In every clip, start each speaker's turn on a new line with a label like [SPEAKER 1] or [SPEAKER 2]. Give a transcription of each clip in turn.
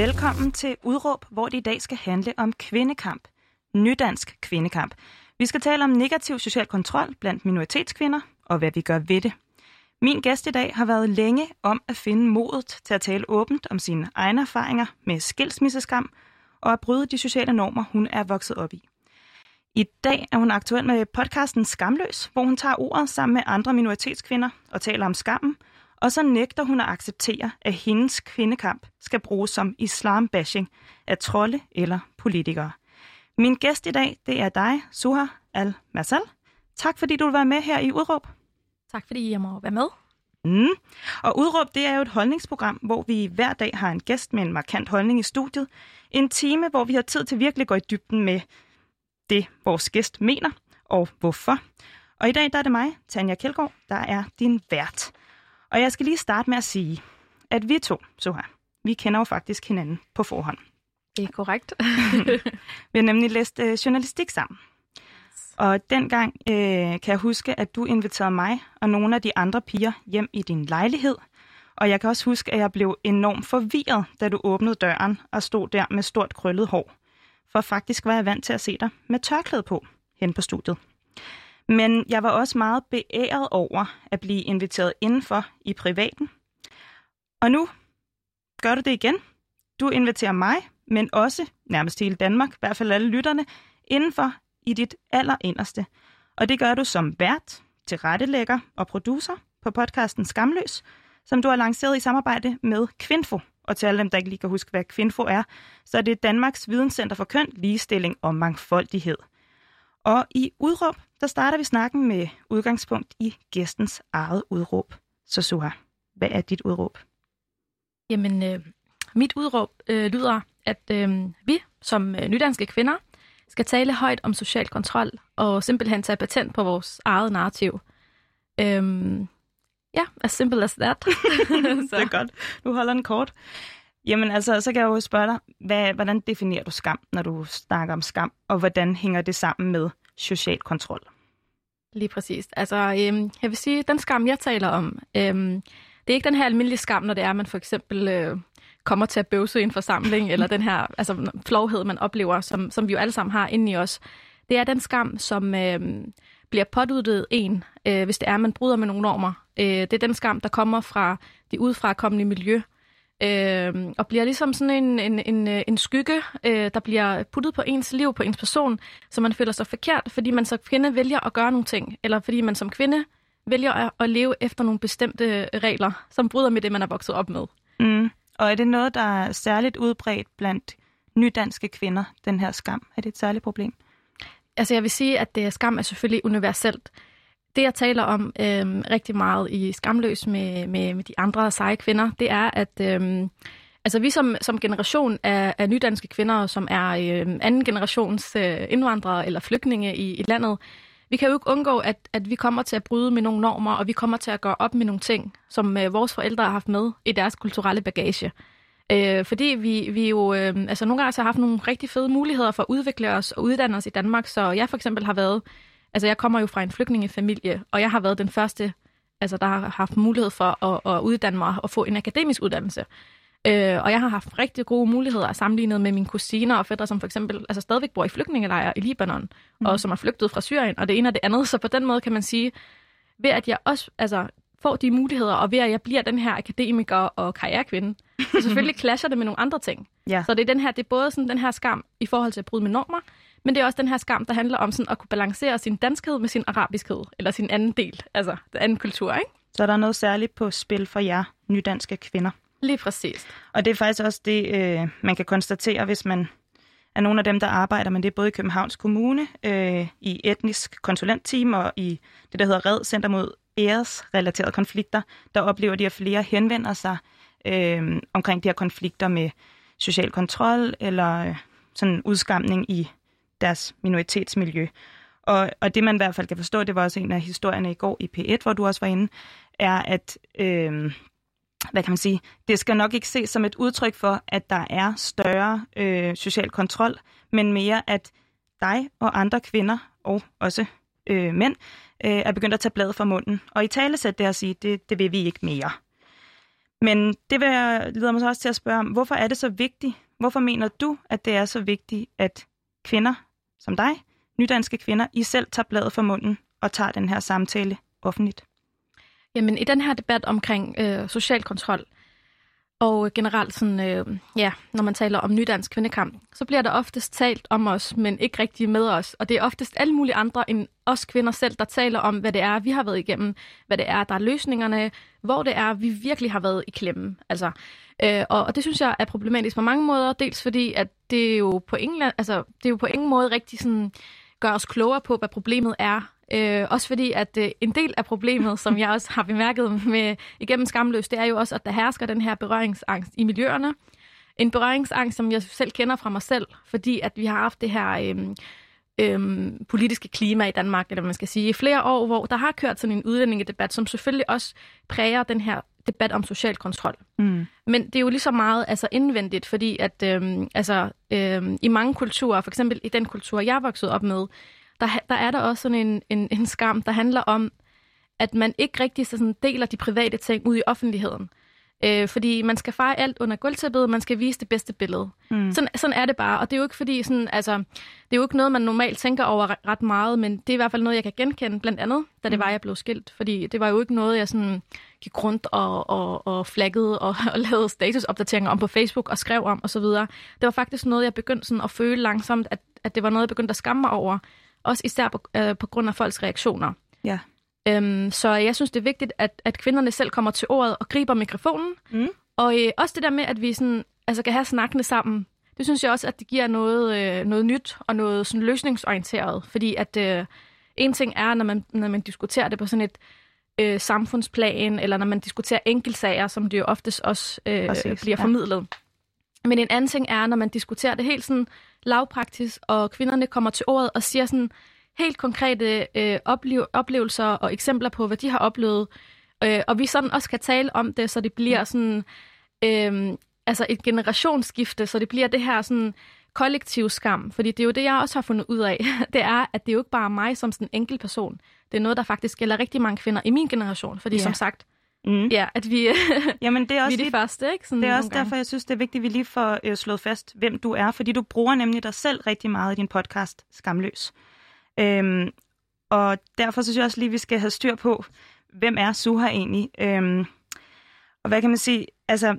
[SPEAKER 1] Velkommen til Udråb, hvor det i dag skal handle om kvindekamp. Nydansk kvindekamp. Vi skal tale om negativ social kontrol blandt minoritetskvinder, og hvad vi gør ved det. Min gæst i dag har været længe om at finde modet til at tale åbent om sine egne erfaringer med skilsmisseskam og at bryde de sociale normer, hun er vokset op i. I dag er hun aktuel med podcasten Skamløs, hvor hun tager ordet sammen med andre minoritetskvinder og taler om skammen, og så nægter hun at acceptere, at hendes kvindekamp skal bruges som islam-bashing af trolde eller politikere. Min gæst i dag, det er dig, Suha Al-Masal. Tak fordi du vil være med her i Udråb.
[SPEAKER 2] Tak fordi jeg må være med.
[SPEAKER 1] Mm. Og Udråb, det er jo et holdningsprogram, hvor vi hver dag har en gæst med en markant holdning i studiet. En time, hvor vi har tid til virkelig at gå i dybden med det, vores gæst mener og hvorfor. Og i dag der er det mig, Tanja Kjeldgaard, der er din vært. Og jeg skal lige starte med at sige, at vi to, så her, vi kender jo faktisk hinanden på forhånd.
[SPEAKER 2] Det er korrekt.
[SPEAKER 1] vi har nemlig læst øh, journalistik sammen. Og dengang øh, kan jeg huske, at du inviterede mig og nogle af de andre piger hjem i din lejlighed. Og jeg kan også huske, at jeg blev enormt forvirret, da du åbnede døren og stod der med stort krøllet hår. For faktisk var jeg vant til at se dig med tørklæde på hen på studiet. Men jeg var også meget beæret over at blive inviteret indenfor i privaten. Og nu gør du det igen. Du inviterer mig, men også nærmest hele Danmark, i hvert fald alle lytterne, indenfor i dit allerinderste. Og det gør du som vært, tilrettelægger og producer på podcasten Skamløs, som du har lanceret i samarbejde med Kvinfo. Og til alle dem, der ikke lige kan huske, hvad Kvinfo er, så er det Danmarks Videnscenter for Køn, Ligestilling og Mangfoldighed. Og i udråb, der starter vi snakken med udgangspunkt i gæstens eget udråb. Så Suha, hvad er dit udråb?
[SPEAKER 2] Jamen, øh, mit udråb øh, lyder, at øh, vi som øh, nydanske kvinder skal tale højt om social kontrol og simpelthen tage patent på vores eget narrativ. Øhm, ja, yeah, as simple as that.
[SPEAKER 1] så. det er godt. Du holder den kort. Jamen altså, så kan jeg jo spørge dig, hvad, hvordan definerer du skam, når du snakker om skam, og hvordan hænger det sammen med social kontrol?
[SPEAKER 2] Lige præcis. Altså, øhm, jeg vil sige, den skam, jeg taler om, øhm, det er ikke den her almindelige skam, når det er, at man for eksempel øh, kommer til at bøvse i en forsamling, eller den her altså, flovhed, man oplever, som, som vi jo alle sammen har inde i os. Det er den skam, som øh, bliver påduttet en, øh, hvis det er, at man bryder med nogle normer. Øh, det er den skam, der kommer fra det udefrakommende miljø, øh, og bliver ligesom sådan en, en, en, en skygge, øh, der bliver puttet på ens liv, på ens person, så man føler sig forkert, fordi man som kvinde vælger at gøre nogle ting, eller fordi man som kvinde vælger at, at leve efter nogle bestemte regler, som bryder med det, man er vokset op med.
[SPEAKER 1] Mm. Og er det noget, der er særligt udbredt blandt nydanske kvinder, den her skam? Er det et særligt problem?
[SPEAKER 2] Altså jeg vil sige, at det skam er selvfølgelig universelt. Det, jeg taler om øhm, rigtig meget i Skamløs med, med, med de andre seje kvinder, det er, at øhm, altså, vi som, som generation af, af nydanske kvinder, som er øhm, anden generations øh, indvandrere eller flygtninge i, i landet, vi kan jo ikke undgå, at, at vi kommer til at bryde med nogle normer, og vi kommer til at gøre op med nogle ting, som øh, vores forældre har haft med i deres kulturelle bagage. Øh, fordi vi, vi jo, øh, altså nogle gange har haft nogle rigtig fede muligheder for at udvikle os og uddanne os i Danmark, så jeg for eksempel har været, altså jeg kommer jo fra en flygtningefamilie, og jeg har været den første, altså der har haft mulighed for at, at uddanne mig og få en akademisk uddannelse. Øh, og jeg har haft rigtig gode muligheder sammenlignet med mine kusiner og fædre, som for eksempel altså stadigvæk bor i flygtningelejre i Libanon, mm. og som er flygtet fra Syrien, og det ene og det andet. Så på den måde kan man sige, ved at jeg også altså, får de muligheder, og ved at jeg bliver den her akademiker og karrierekvinde, så selvfølgelig clasher det med nogle andre ting. Ja. Så det er, den her, det er både sådan den her skam i forhold til at bryde med normer, men det er også den her skam, der handler om sådan at kunne balancere sin danskhed med sin arabiskhed, eller sin anden del, altså den anden kultur, ikke?
[SPEAKER 1] Så der er noget særligt på spil for jer nydanske kvinder.
[SPEAKER 2] Lige præcis.
[SPEAKER 1] Og det er faktisk også det, øh, man kan konstatere, hvis man er nogle af dem, der arbejder med det, både i Københavns Kommune, øh, i etnisk konsulentteam og i det, der hedder Red Center mod æresrelaterede konflikter, der oplever de, at flere henvender sig øh, omkring de her konflikter med social kontrol eller øh, sådan udskamning i deres minoritetsmiljø. Og, og det man i hvert fald kan forstå, det var også en af historierne i går i P1, hvor du også var inde, er, at øh, hvad kan man sige, det skal nok ikke ses som et udtryk for, at der er større øh, social kontrol, men mere at dig og andre kvinder, og også øh, mænd, øh, er begyndt at tage bladet fra munden. Og i tale sæt det at sige, det, det vil vi ikke mere. Men det vil jeg, leder mig så også til at spørge om, hvorfor er det så vigtigt? Hvorfor mener du, at det er så vigtigt, at kvinder som dig, nydanske kvinder, I selv tager bladet for munden og tager den her samtale offentligt?
[SPEAKER 2] Jamen, i den her debat omkring øh, social kontrol, og generelt sådan, øh, ja, når man taler om nydansk kvindekamp, så bliver der oftest talt om os, men ikke rigtig med os. Og det er oftest alle mulige andre end os kvinder selv, der taler om, hvad det er, vi har været igennem, hvad det er, der er løsningerne, hvor det er, vi virkelig har været i klemme. Altså, øh, og, og det synes jeg er problematisk på mange måder, dels fordi, at det er jo på ingen, altså, det er jo på ingen måde rigtig sådan, gør os klogere på, hvad problemet er, Øh, også fordi, at øh, en del af problemet, som jeg også har bemærket med igennem Skamløs, det er jo også, at der hersker den her berøringsangst i miljøerne. En berøringsangst, som jeg selv kender fra mig selv, fordi at vi har haft det her øh, øh, politiske klima i Danmark, eller man skal sige, i flere år, hvor der har kørt sådan en udlændingedebat, som selvfølgelig også præger den her debat om social kontrol. Mm. Men det er jo lige så meget altså indvendigt, fordi at øh, altså, øh, i mange kulturer, for eksempel i den kultur, jeg vokset op med, der, der er der også sådan en, en, en skam, der handler om, at man ikke rigtig så sådan deler de private ting ud i offentligheden. Øh, fordi man skal fejre alt under gulvtæppet, man skal vise det bedste billede. Mm. Sådan, sådan er det bare, og det er jo ikke fordi, sådan, altså, det er jo ikke noget, man normalt tænker over ret meget, men det er i hvert fald noget, jeg kan genkende, blandt andet, da det mm. var, jeg blev skilt. Fordi det var jo ikke noget, jeg sådan gik rundt og, og, og flaggede og, og lavede statusopdateringer om på Facebook og skrev om osv. Det var faktisk noget, jeg begyndte sådan at føle langsomt, at, at det var noget, jeg begyndte at skamme mig over. Også især på, øh, på grund af folks reaktioner.
[SPEAKER 1] Ja.
[SPEAKER 2] Øhm, så jeg synes, det er vigtigt, at, at kvinderne selv kommer til ordet og griber mikrofonen. Mm. Og øh, også det der med, at vi sådan, altså, kan have snakkene sammen. Det synes jeg også, at det giver noget, øh, noget nyt og noget sådan løsningsorienteret. Fordi at øh, en ting er, når man, når man diskuterer det på sådan et øh, samfundsplan, eller når man diskuterer enkeltsager, som det jo oftest også øh, Præcis, bliver formidlet. Men en anden ting er, når man diskuterer det helt sådan lavpraktisk, og kvinderne kommer til ordet og siger sådan helt konkrete øh, oplev- oplevelser og eksempler på, hvad de har oplevet. Øh, og vi sådan også kan tale om det, så det bliver sådan øh, altså et generationsskifte, så det bliver det her sådan kollektiv skam. Fordi det er jo det, jeg også har fundet ud af. Det er, at det er jo ikke bare mig som sådan en enkelt person. Det er noget, der faktisk gælder rigtig mange kvinder i min generation. Fordi ja. som sagt, Mm. Ja, at vi, Jamen, det er, også
[SPEAKER 1] vi er
[SPEAKER 2] de første. Ikke?
[SPEAKER 1] Sådan det er også gange. derfor, jeg synes, det er vigtigt, at vi lige får øh, slået fast, hvem du er. Fordi du bruger nemlig dig selv rigtig meget i din podcast, Skamløs. Øhm, og derfor synes jeg også lige, at vi skal have styr på, hvem er Suha egentlig? Øhm, og hvad kan man sige? Altså,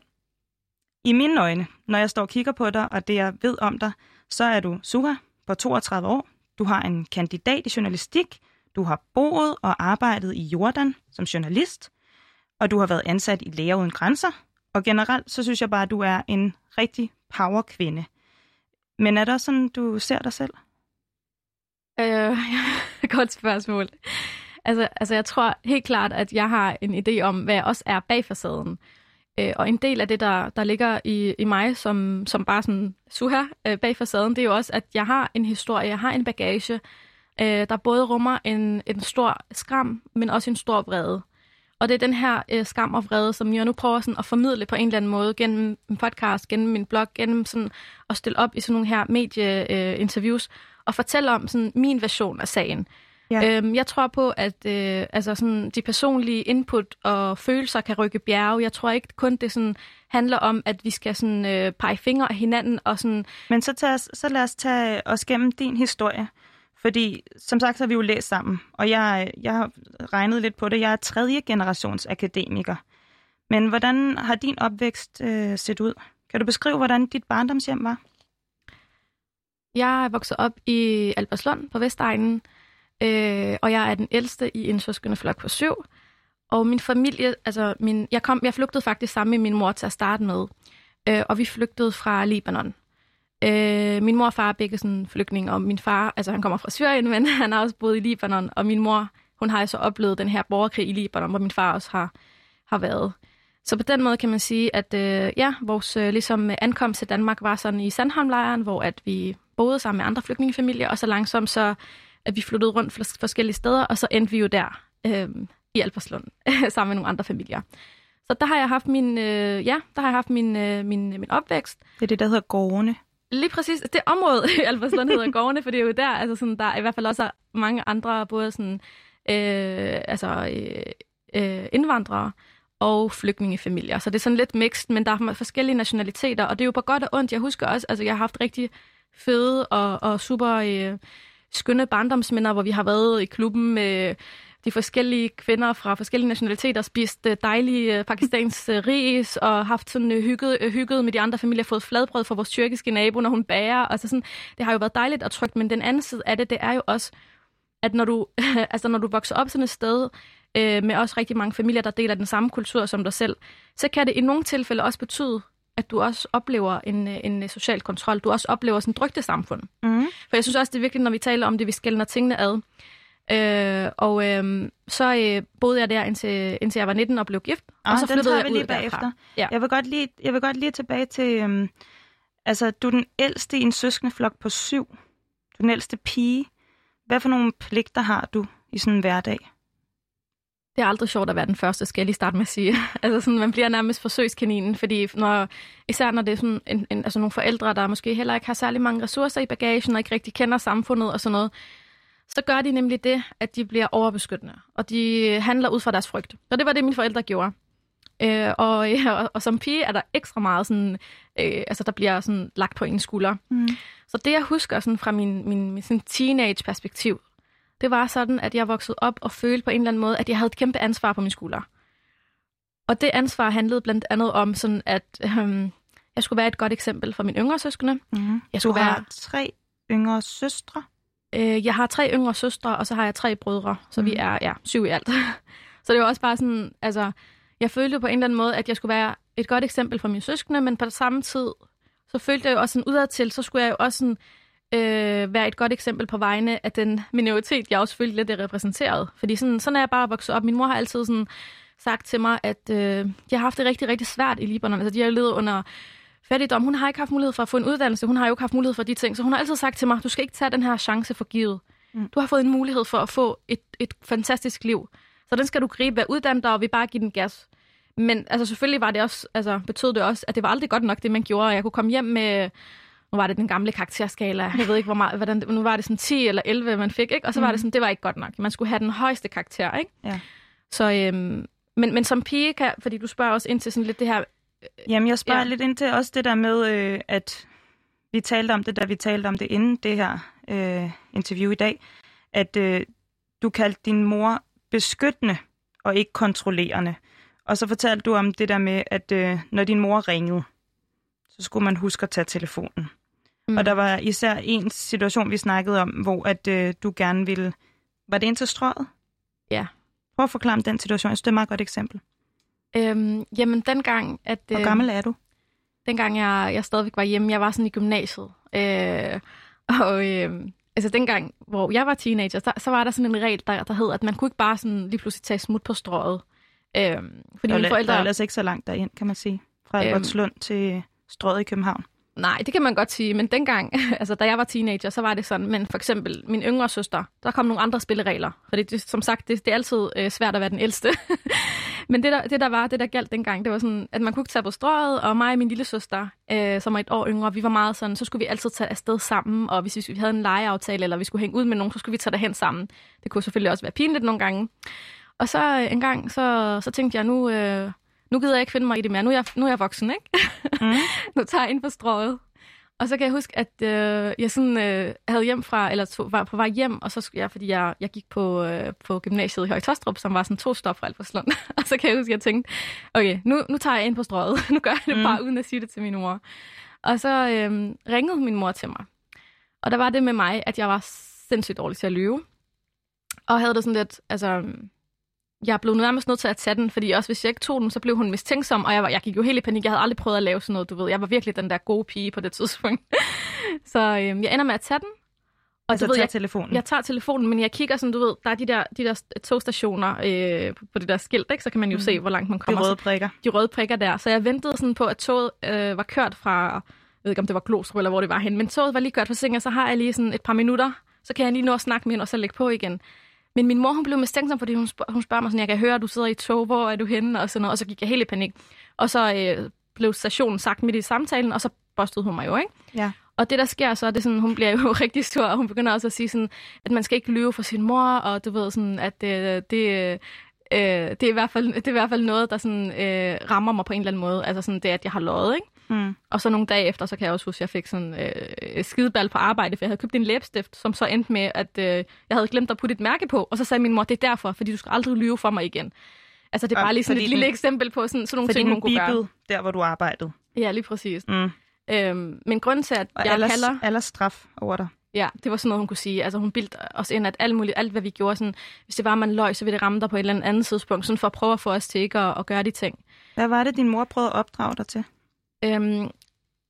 [SPEAKER 1] i mine øjne, når jeg står og kigger på dig, og det jeg ved om dig, så er du Suha på 32 år. Du har en kandidat i journalistik. Du har boet og arbejdet i Jordan som journalist og du har været ansat i Læger Uden Grænser. Og generelt, så synes jeg bare, at du er en rigtig powerkvinde. Men er det også sådan, du ser dig selv?
[SPEAKER 2] Øh, godt spørgsmål. Altså, altså, jeg tror helt klart, at jeg har en idé om, hvad jeg også er bag facaden. Øh, og en del af det, der, der ligger i, i mig, som, som bare sådan suha øh, bag facaden, det er jo også, at jeg har en historie, jeg har en bagage, øh, der både rummer en, en stor skram, men også en stor vrede. Og det er den her øh, skam og vrede, som jeg nu prøver sådan at formidle på en eller anden måde gennem en podcast, gennem min blog, gennem sådan at stille op i sådan nogle her medieinterviews øh, og fortælle om sådan min version af sagen. Ja. Øhm, jeg tror på, at øh, altså sådan, de personlige input og følelser kan rykke bjerge. Jeg tror ikke kun, det sådan handler om, at vi skal sådan, øh, pege fingre af hinanden. Og sådan...
[SPEAKER 1] Men så, tag, så lad os tage os gennem din historie. Fordi, som sagt, så har vi jo læst sammen, og jeg, jeg har regnet lidt på det. Jeg er tredje generations akademiker. Men hvordan har din opvækst øh, set ud? Kan du beskrive, hvordan dit barndomshjem var?
[SPEAKER 2] Jeg er vokset op i Albertslund på Vestegnen, øh, og jeg er den ældste i en søskende flok på syv. Og min familie, altså min, jeg, kom, jeg flygtede faktisk sammen med min mor til at starte med, øh, og vi flygtede fra Libanon. Øh, min mor og far er begge sådan flygtninge, og min far, altså han kommer fra Syrien, men han har også boet i Libanon, og min mor, hun har så oplevet den her borgerkrig i Libanon, hvor min far også har, har været. Så på den måde kan man sige, at øh, ja, vores øh, ligesom, ankomst til Danmark var sådan i Sandholmlejren, hvor at vi boede sammen med andre flygtningefamilier, og så langsomt så, at vi flyttede rundt forskellige steder, og så endte vi jo der øh, i Alberslund, sammen med nogle andre familier. Så der har jeg haft min, øh, ja, der har jeg haft min, øh, min, min opvækst.
[SPEAKER 1] Det er det, der hedder gårdene.
[SPEAKER 2] Lige præcis. Det område Albertslund hedder Gårdene, for det er jo der, altså sådan, der er i hvert fald også mange andre, både sådan, øh, altså, øh, øh, indvandrere, og flygtningefamilier. Så det er sådan lidt mixed, men der er forskellige nationaliteter, og det er jo på godt og ondt. Jeg husker også, altså jeg har haft rigtig fede og, og super øh, skønne barndomsminder, hvor vi har været i klubben med de forskellige kvinder fra forskellige nationaliteter, spist øh, dejlige øh, pakistans øh, ris og haft sådan hygget, hygget med de andre familier, fået fladbrød fra vores tyrkiske nabo, når hun bærer. Altså sådan, det har jo været dejligt og trygt, men den anden side af det, det er jo også, at når du, altså når du vokser op sådan et sted, øh, med også rigtig mange familier, der deler den samme kultur som dig selv, så kan det i nogle tilfælde også betyde, at du også oplever en, en social kontrol. Du også oplever sådan et drygtesamfund. Mm. For jeg synes også, det er vigtigt, når vi taler om det, vi skældner tingene ad. Øh, og øh, så øh, boede jeg der, indtil, indtil jeg var 19 og blev gift.
[SPEAKER 1] Ah,
[SPEAKER 2] og så
[SPEAKER 1] flyttede jeg ud lige bagefter. Ja. Jeg, vil godt lige, jeg vil godt lige tilbage til... Øh, altså, du er den ældste i en søskendeflok på syv. Du er den ældste pige. Hvad for nogle pligter har du i sådan en hverdag?
[SPEAKER 2] Det er aldrig sjovt at være den første, skal jeg lige starte med at sige. altså sådan, man bliver nærmest forsøgskaninen, fordi når, især når det er sådan en, en, altså nogle forældre, der måske heller ikke har særlig mange ressourcer i bagagen, og ikke rigtig kender samfundet og sådan noget, så gør de nemlig det, at de bliver overbeskyttende, og de handler ud fra deres frygt. Og det var det, mine forældre gjorde. Øh, og, ja, og, og som pige er der ekstra meget sådan, øh, altså der bliver sådan lagt på en skulder. Mm. Så det, jeg husker sådan fra min, min, min sådan teenage-perspektiv, det var sådan, at jeg voksede op og følte på en eller anden måde, at jeg havde et kæmpe ansvar på min skulder. Og det ansvar handlede blandt andet om sådan, at øhm, jeg skulle være et godt eksempel for mine yngre søskende.
[SPEAKER 1] Mm. Jeg skulle du har være... tre yngre søstre?
[SPEAKER 2] Øh, jeg har tre yngre søstre, og så har jeg tre brødre, så mm. vi er ja, syv i alt. så det var også bare sådan, altså, jeg følte på en eller anden måde, at jeg skulle være et godt eksempel for mine søskende, men på samme tid, så følte jeg jo også sådan udadtil, så skulle jeg jo også sådan, øh, være et godt eksempel på vegne af den minoritet, jeg også følte lidt er repræsenteret. Fordi sådan, sådan er jeg bare vokset op. Min mor har altid sådan sagt til mig, at øh, jeg har haft det rigtig, rigtig svært i Libanon. Altså, de har levet under fattigdom. Hun har ikke haft mulighed for at få en uddannelse. Hun har jo ikke haft mulighed for de ting. Så hun har altid sagt til mig, du skal ikke tage den her chance for givet. Mm. Du har fået en mulighed for at få et, et fantastisk liv. Så den skal du gribe ved uddanne dig, og vi bare give den gas. Men altså, selvfølgelig var det også, altså, betød det også, at det var aldrig godt nok, det man gjorde. Jeg kunne komme hjem med nu var det den gamle karakterskala, jeg ved ikke, hvor meget, hvordan, nu var det sådan 10 eller 11, man fik, ikke? og så mm. var det mhm. sådan, det var ikke godt nok. Man skulle have den højeste karakter, ikke?
[SPEAKER 1] Ja.
[SPEAKER 2] Så, øhm, men, men som pige, kan, fordi du spørger også ind til sådan lidt det her...
[SPEAKER 1] Jamen, jeg spørger ja. lidt ind til også det der med, øh, at vi talte om det, da vi talte om det inden det her øh, interview i dag, at øh, du kaldte din mor beskyttende og ikke kontrollerende. Og så fortalte du om det der med, at øh, når din mor ringede, så skulle man huske at tage telefonen. Mm. Og der var især en situation, vi snakkede om, hvor at øh, du gerne ville... Var det ind til strøget?
[SPEAKER 2] Ja.
[SPEAKER 1] Prøv at forklare den situation. Jeg synes, det er et meget godt eksempel.
[SPEAKER 2] Øhm, jamen, dengang... At,
[SPEAKER 1] øh, Hvor gammel er du?
[SPEAKER 2] Dengang jeg, jeg stadigvæk var hjemme, jeg var sådan i gymnasiet. Øh, og øh, altså dengang, hvor jeg var teenager, så, så var der sådan en regel, der, der hed, at man kunne ikke bare sådan lige pludselig tage smut på strøget. Øh,
[SPEAKER 1] fordi der, forældre... der er ellers ikke så langt derind, kan man sige. Fra Albertslund øhm, til strøget i København.
[SPEAKER 2] Nej, det kan man godt sige, men dengang, altså da jeg var teenager, så var det sådan, men for eksempel min yngre søster, der kom nogle andre spilleregler, for det, som sagt, det, det er altid øh, svært at være den ældste. men det der, det der var, det der galt dengang, det var sådan, at man kunne ikke tage på strøget, og mig og min lille søster, øh, som var et år yngre, vi var meget sådan, så skulle vi altid tage afsted sammen, og hvis vi havde en legeaftale, eller vi skulle hænge ud med nogen, så skulle vi tage derhen sammen. Det kunne selvfølgelig også være pinligt nogle gange. Og så øh, en gang, så, så tænkte jeg, nu, øh, nu gider jeg ikke finde mig i det mere. Nu er jeg, nu er jeg voksen, ikke? Mm. nu tager jeg ind på strået. Og så kan jeg huske, at øh, jeg sådan, øh, havde hjem fra, eller to, var på vej hjem, og så skulle jeg, fordi jeg, jeg gik på, øh, på gymnasiet i Højtostrup, som var sådan to stop fra Albertslund. og så kan jeg huske, at jeg tænkte, okay, nu, nu tager jeg ind på strået. nu gør jeg det mm. bare, uden at sige det til min mor. Og så øh, ringede min mor til mig. Og der var det med mig, at jeg var sindssygt dårlig til at lyve. Og havde det sådan lidt, altså, jeg blev nærmest nødt til at tage den, fordi også hvis jeg ikke tog den, så blev hun mistænksom, og jeg, var, jeg gik jo helt i panik. Jeg havde aldrig prøvet at lave sådan noget, du ved. Jeg var virkelig den der gode pige på det tidspunkt. så øhm, jeg ender med at tage den.
[SPEAKER 1] Og altså du ved, jeg, telefonen?
[SPEAKER 2] Jeg tager telefonen, men jeg kigger sådan, du ved, der er de der, de der togstationer øh, på det der skilt, ikke? så kan man jo mm. se, hvor langt man kommer.
[SPEAKER 1] De røde prikker.
[SPEAKER 2] De røde prikker der. Så jeg ventede sådan på, at toget øh, var kørt fra, jeg ved ikke om det var Glostrup eller hvor det var hen, men toget var lige kørt for sengen, så har jeg lige sådan et par minutter, så kan jeg lige nå at snakke med hende, og så lægge på igen. Men min mor, hun blev mistænksom, fordi hun, spørger, hun spørger mig sådan, jeg kan høre, at du sidder i tog, hvor er du henne? Og, sådan noget, og så gik jeg helt i panik. Og så øh, blev stationen sagt midt i samtalen, og så bostede hun mig jo, ikke?
[SPEAKER 1] Ja.
[SPEAKER 2] Og det, der sker så, det er sådan, hun bliver jo rigtig stor, og hun begynder også at sige sådan, at man skal ikke lyve for sin mor, og du ved sådan, at det, det Øh, det, er i hvert fald, det er i hvert fald noget, der sådan, øh, rammer mig på en eller anden måde. Altså sådan det, at jeg har løjet, ikke?
[SPEAKER 1] Mm.
[SPEAKER 2] Og så nogle dage efter, så kan jeg også huske, at jeg fik sådan øh, skideball på arbejde, for jeg havde købt en læbestift, som så endte med, at øh, jeg havde glemt at putte et mærke på. Og så sagde min mor, det er derfor, fordi du skal aldrig lyve for mig igen. Altså det er bare lige sådan et lille
[SPEAKER 1] den-
[SPEAKER 2] eksempel på sådan, sådan nogle
[SPEAKER 1] Fordi
[SPEAKER 2] ting, hun kunne gøre.
[SPEAKER 1] der, hvor du arbejdede.
[SPEAKER 2] Ja, lige præcis.
[SPEAKER 1] Mm.
[SPEAKER 2] Øhm, men grund til, at
[SPEAKER 1] Og
[SPEAKER 2] jeg
[SPEAKER 1] allers,
[SPEAKER 2] kalder...
[SPEAKER 1] allers straf over dig.
[SPEAKER 2] Ja, det var sådan noget, hun kunne sige. Altså hun bildte os ind, at alt muligt, alt hvad vi gjorde, sådan, hvis det var, man løg, så ville det ramme dig på et eller andet tidspunkt, sådan for at prøve at få os til ikke at, at gøre de ting.
[SPEAKER 1] Hvad var det, din mor prøvede at opdrage dig til?
[SPEAKER 2] Øhm,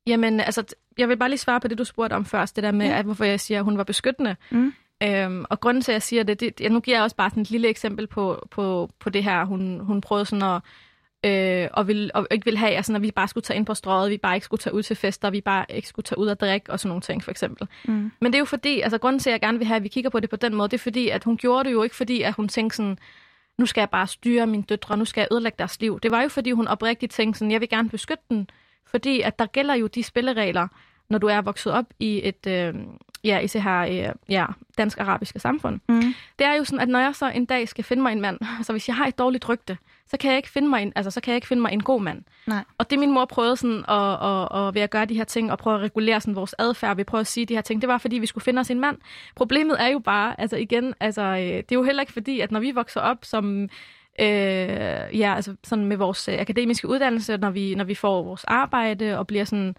[SPEAKER 2] jamen, altså, jeg vil bare lige svare på det, du spurgte om først, det der med,
[SPEAKER 1] Ja.
[SPEAKER 2] at, hvorfor jeg siger, at hun var beskyttende.
[SPEAKER 1] Mm.
[SPEAKER 2] Øhm, og grunden til, at jeg siger det, det, det nu giver jeg også bare sådan et lille eksempel på, på, på det her, hun, hun prøvede sådan at, øh, og, vil, og ikke vil have, altså, at vi bare skulle tage ind på strøget, vi bare ikke skulle tage ud til fester, vi bare ikke skulle tage ud og drikke og sådan nogle ting, for eksempel.
[SPEAKER 1] Mm.
[SPEAKER 2] Men det er jo fordi, altså grunden til, at jeg gerne vil have, at vi kigger på det på den måde, det er fordi, at hun gjorde det jo ikke fordi, at hun tænkte sådan, nu skal jeg bare styre mine døtre, nu skal jeg ødelægge deres liv. Det var jo fordi, hun oprigtigt tænkte sådan, jeg vil gerne beskytte den, fordi at der gælder jo de spilleregler, når du er vokset op i et, øh, ja, i det her øh, ja, dansk-arabiske samfund.
[SPEAKER 1] Mm.
[SPEAKER 2] Det er jo sådan, at når jeg så en dag skal finde mig en mand, altså hvis jeg har et dårligt rygte, så kan jeg ikke finde mig en, altså, så kan jeg ikke finde mig en god mand.
[SPEAKER 1] Nej.
[SPEAKER 2] Og det min mor prøvede sådan at, at, at, ved at gøre de her ting og prøve at regulere sådan vores adfærd, vi prøve at sige de her ting, det var fordi, vi skulle finde os en mand. Problemet er jo bare, altså igen, altså, øh, det er jo heller ikke fordi, at når vi vokser op som øh, ja, altså sådan med vores øh, akademiske uddannelse, når vi, når vi får vores arbejde og bliver sådan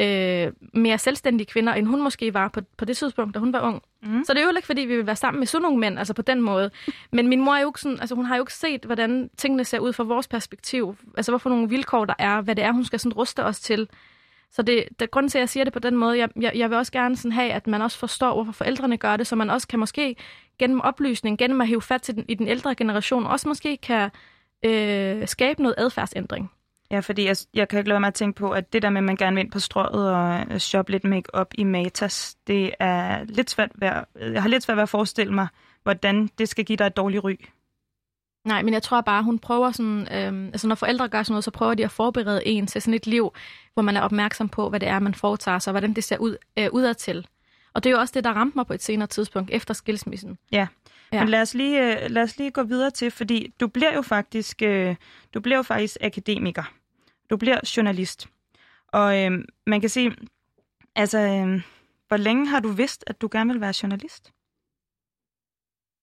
[SPEAKER 2] øh, mere selvstændige kvinder, end hun måske var på, på det tidspunkt, da hun var ung.
[SPEAKER 1] Mm.
[SPEAKER 2] Så det er jo ikke, fordi vi vil være sammen med sådan nogle mænd, altså på den måde. Men min mor er jo ikke sådan, altså hun har jo ikke set, hvordan tingene ser ud fra vores perspektiv. Altså hvorfor nogle vilkår der er, hvad det er, hun skal sådan ruste os til. Så det, det grunden til, at jeg siger det på den måde, jeg, jeg, jeg vil også gerne sådan have, at man også forstår, hvorfor forældrene gør det, så man også kan måske gennem oplysning, gennem at hive fat til den, i den ældre generation, også måske kan øh, skabe noget adfærdsændring.
[SPEAKER 1] Ja, fordi jeg, jeg kan ikke lade mig at tænke på, at det der med, at man gerne vil ind på strøget og øh, shoppe lidt make-up i Matas, det er lidt svært ved at, øh, jeg har lidt svært ved at forestille mig, hvordan det skal give dig et dårligt ry.
[SPEAKER 2] Nej, men jeg tror bare, hun prøver sådan, øhm, altså når forældre gør sådan noget, så prøver de at forberede en til sådan et liv, hvor man er opmærksom på, hvad det er, man foretager sig, og hvordan det ser ud øh, udadtil. Og det er jo også det, der ramte mig på et senere tidspunkt, efter skilsmissen.
[SPEAKER 1] Ja.
[SPEAKER 2] Ja.
[SPEAKER 1] Men lad os, lige, øh, lad os lige gå videre til, fordi du bliver jo faktisk, øh, du bliver jo faktisk akademiker. Du bliver journalist. Og øh, man kan sige, altså, øh, hvor længe har du vidst, at du gerne vil være journalist?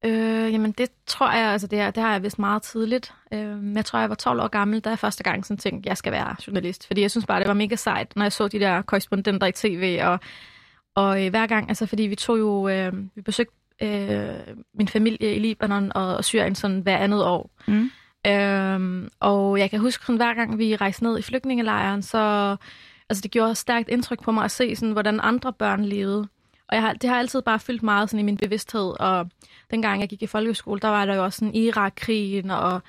[SPEAKER 2] Øh, jamen det tror jeg, altså det, er, det har jeg vidst meget tidligt. Øh, jeg tror, jeg var 12 år gammel, da jeg første gang sådan tænkte, jeg skal være journalist. Fordi jeg synes bare, det var mega sejt, når jeg så de der korrespondenter i tv. Og, og øh, hver gang, altså fordi vi tog jo, øh, vi besøgte øh, min familie i Libanon og, og Syrien sådan hver andet år.
[SPEAKER 1] Mm.
[SPEAKER 2] Øhm, og jeg kan huske, sådan, hver gang vi rejste ned i flygtningelejren, så altså, det gjorde stærkt indtryk på mig at se, sådan, hvordan andre børn levede. Og jeg har, det har altid bare fyldt meget sådan, i min bevidsthed. Og dengang jeg gik i folkeskole, der var der jo også sådan Irak-krigen og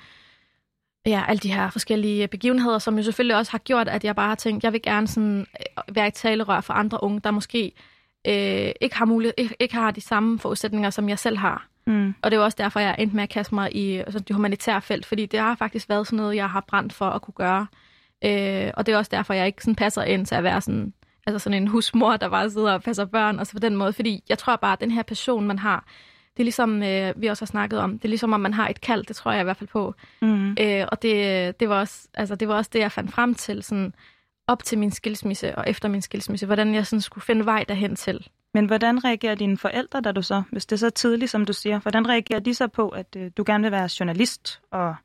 [SPEAKER 2] ja, alle de her forskellige begivenheder, som jo selvfølgelig også har gjort, at jeg bare har tænkt, jeg vil gerne sådan, øh, være et talerør for andre unge, der måske øh, ikke, har mulighed, ikke, ikke har de samme forudsætninger, som jeg selv har.
[SPEAKER 1] Mm.
[SPEAKER 2] Og det er jo også derfor, jeg endte med at kaste mig i altså, det humanitære felt, fordi det har faktisk været sådan noget, jeg har brændt for at kunne gøre. Øh, og det er også derfor, jeg ikke sådan passer ind til at være sådan, altså sådan en husmor, der bare sidder og passer børn, og så på den måde. Fordi jeg tror bare, at den her passion, man har, det er ligesom, øh, vi også har snakket om, det er ligesom, om man har et kald, det tror jeg i hvert fald på.
[SPEAKER 1] Mm.
[SPEAKER 2] Øh, og det, det, var også, altså, det var også det, jeg fandt frem til, sådan, op til min skilsmisse og efter min skilsmisse, hvordan jeg sådan skulle finde vej derhen til.
[SPEAKER 1] Men hvordan reagerer dine forældre, da du så, hvis det er så tidligt, som du siger, hvordan reagerer de så på, at øh, du gerne vil være journalist og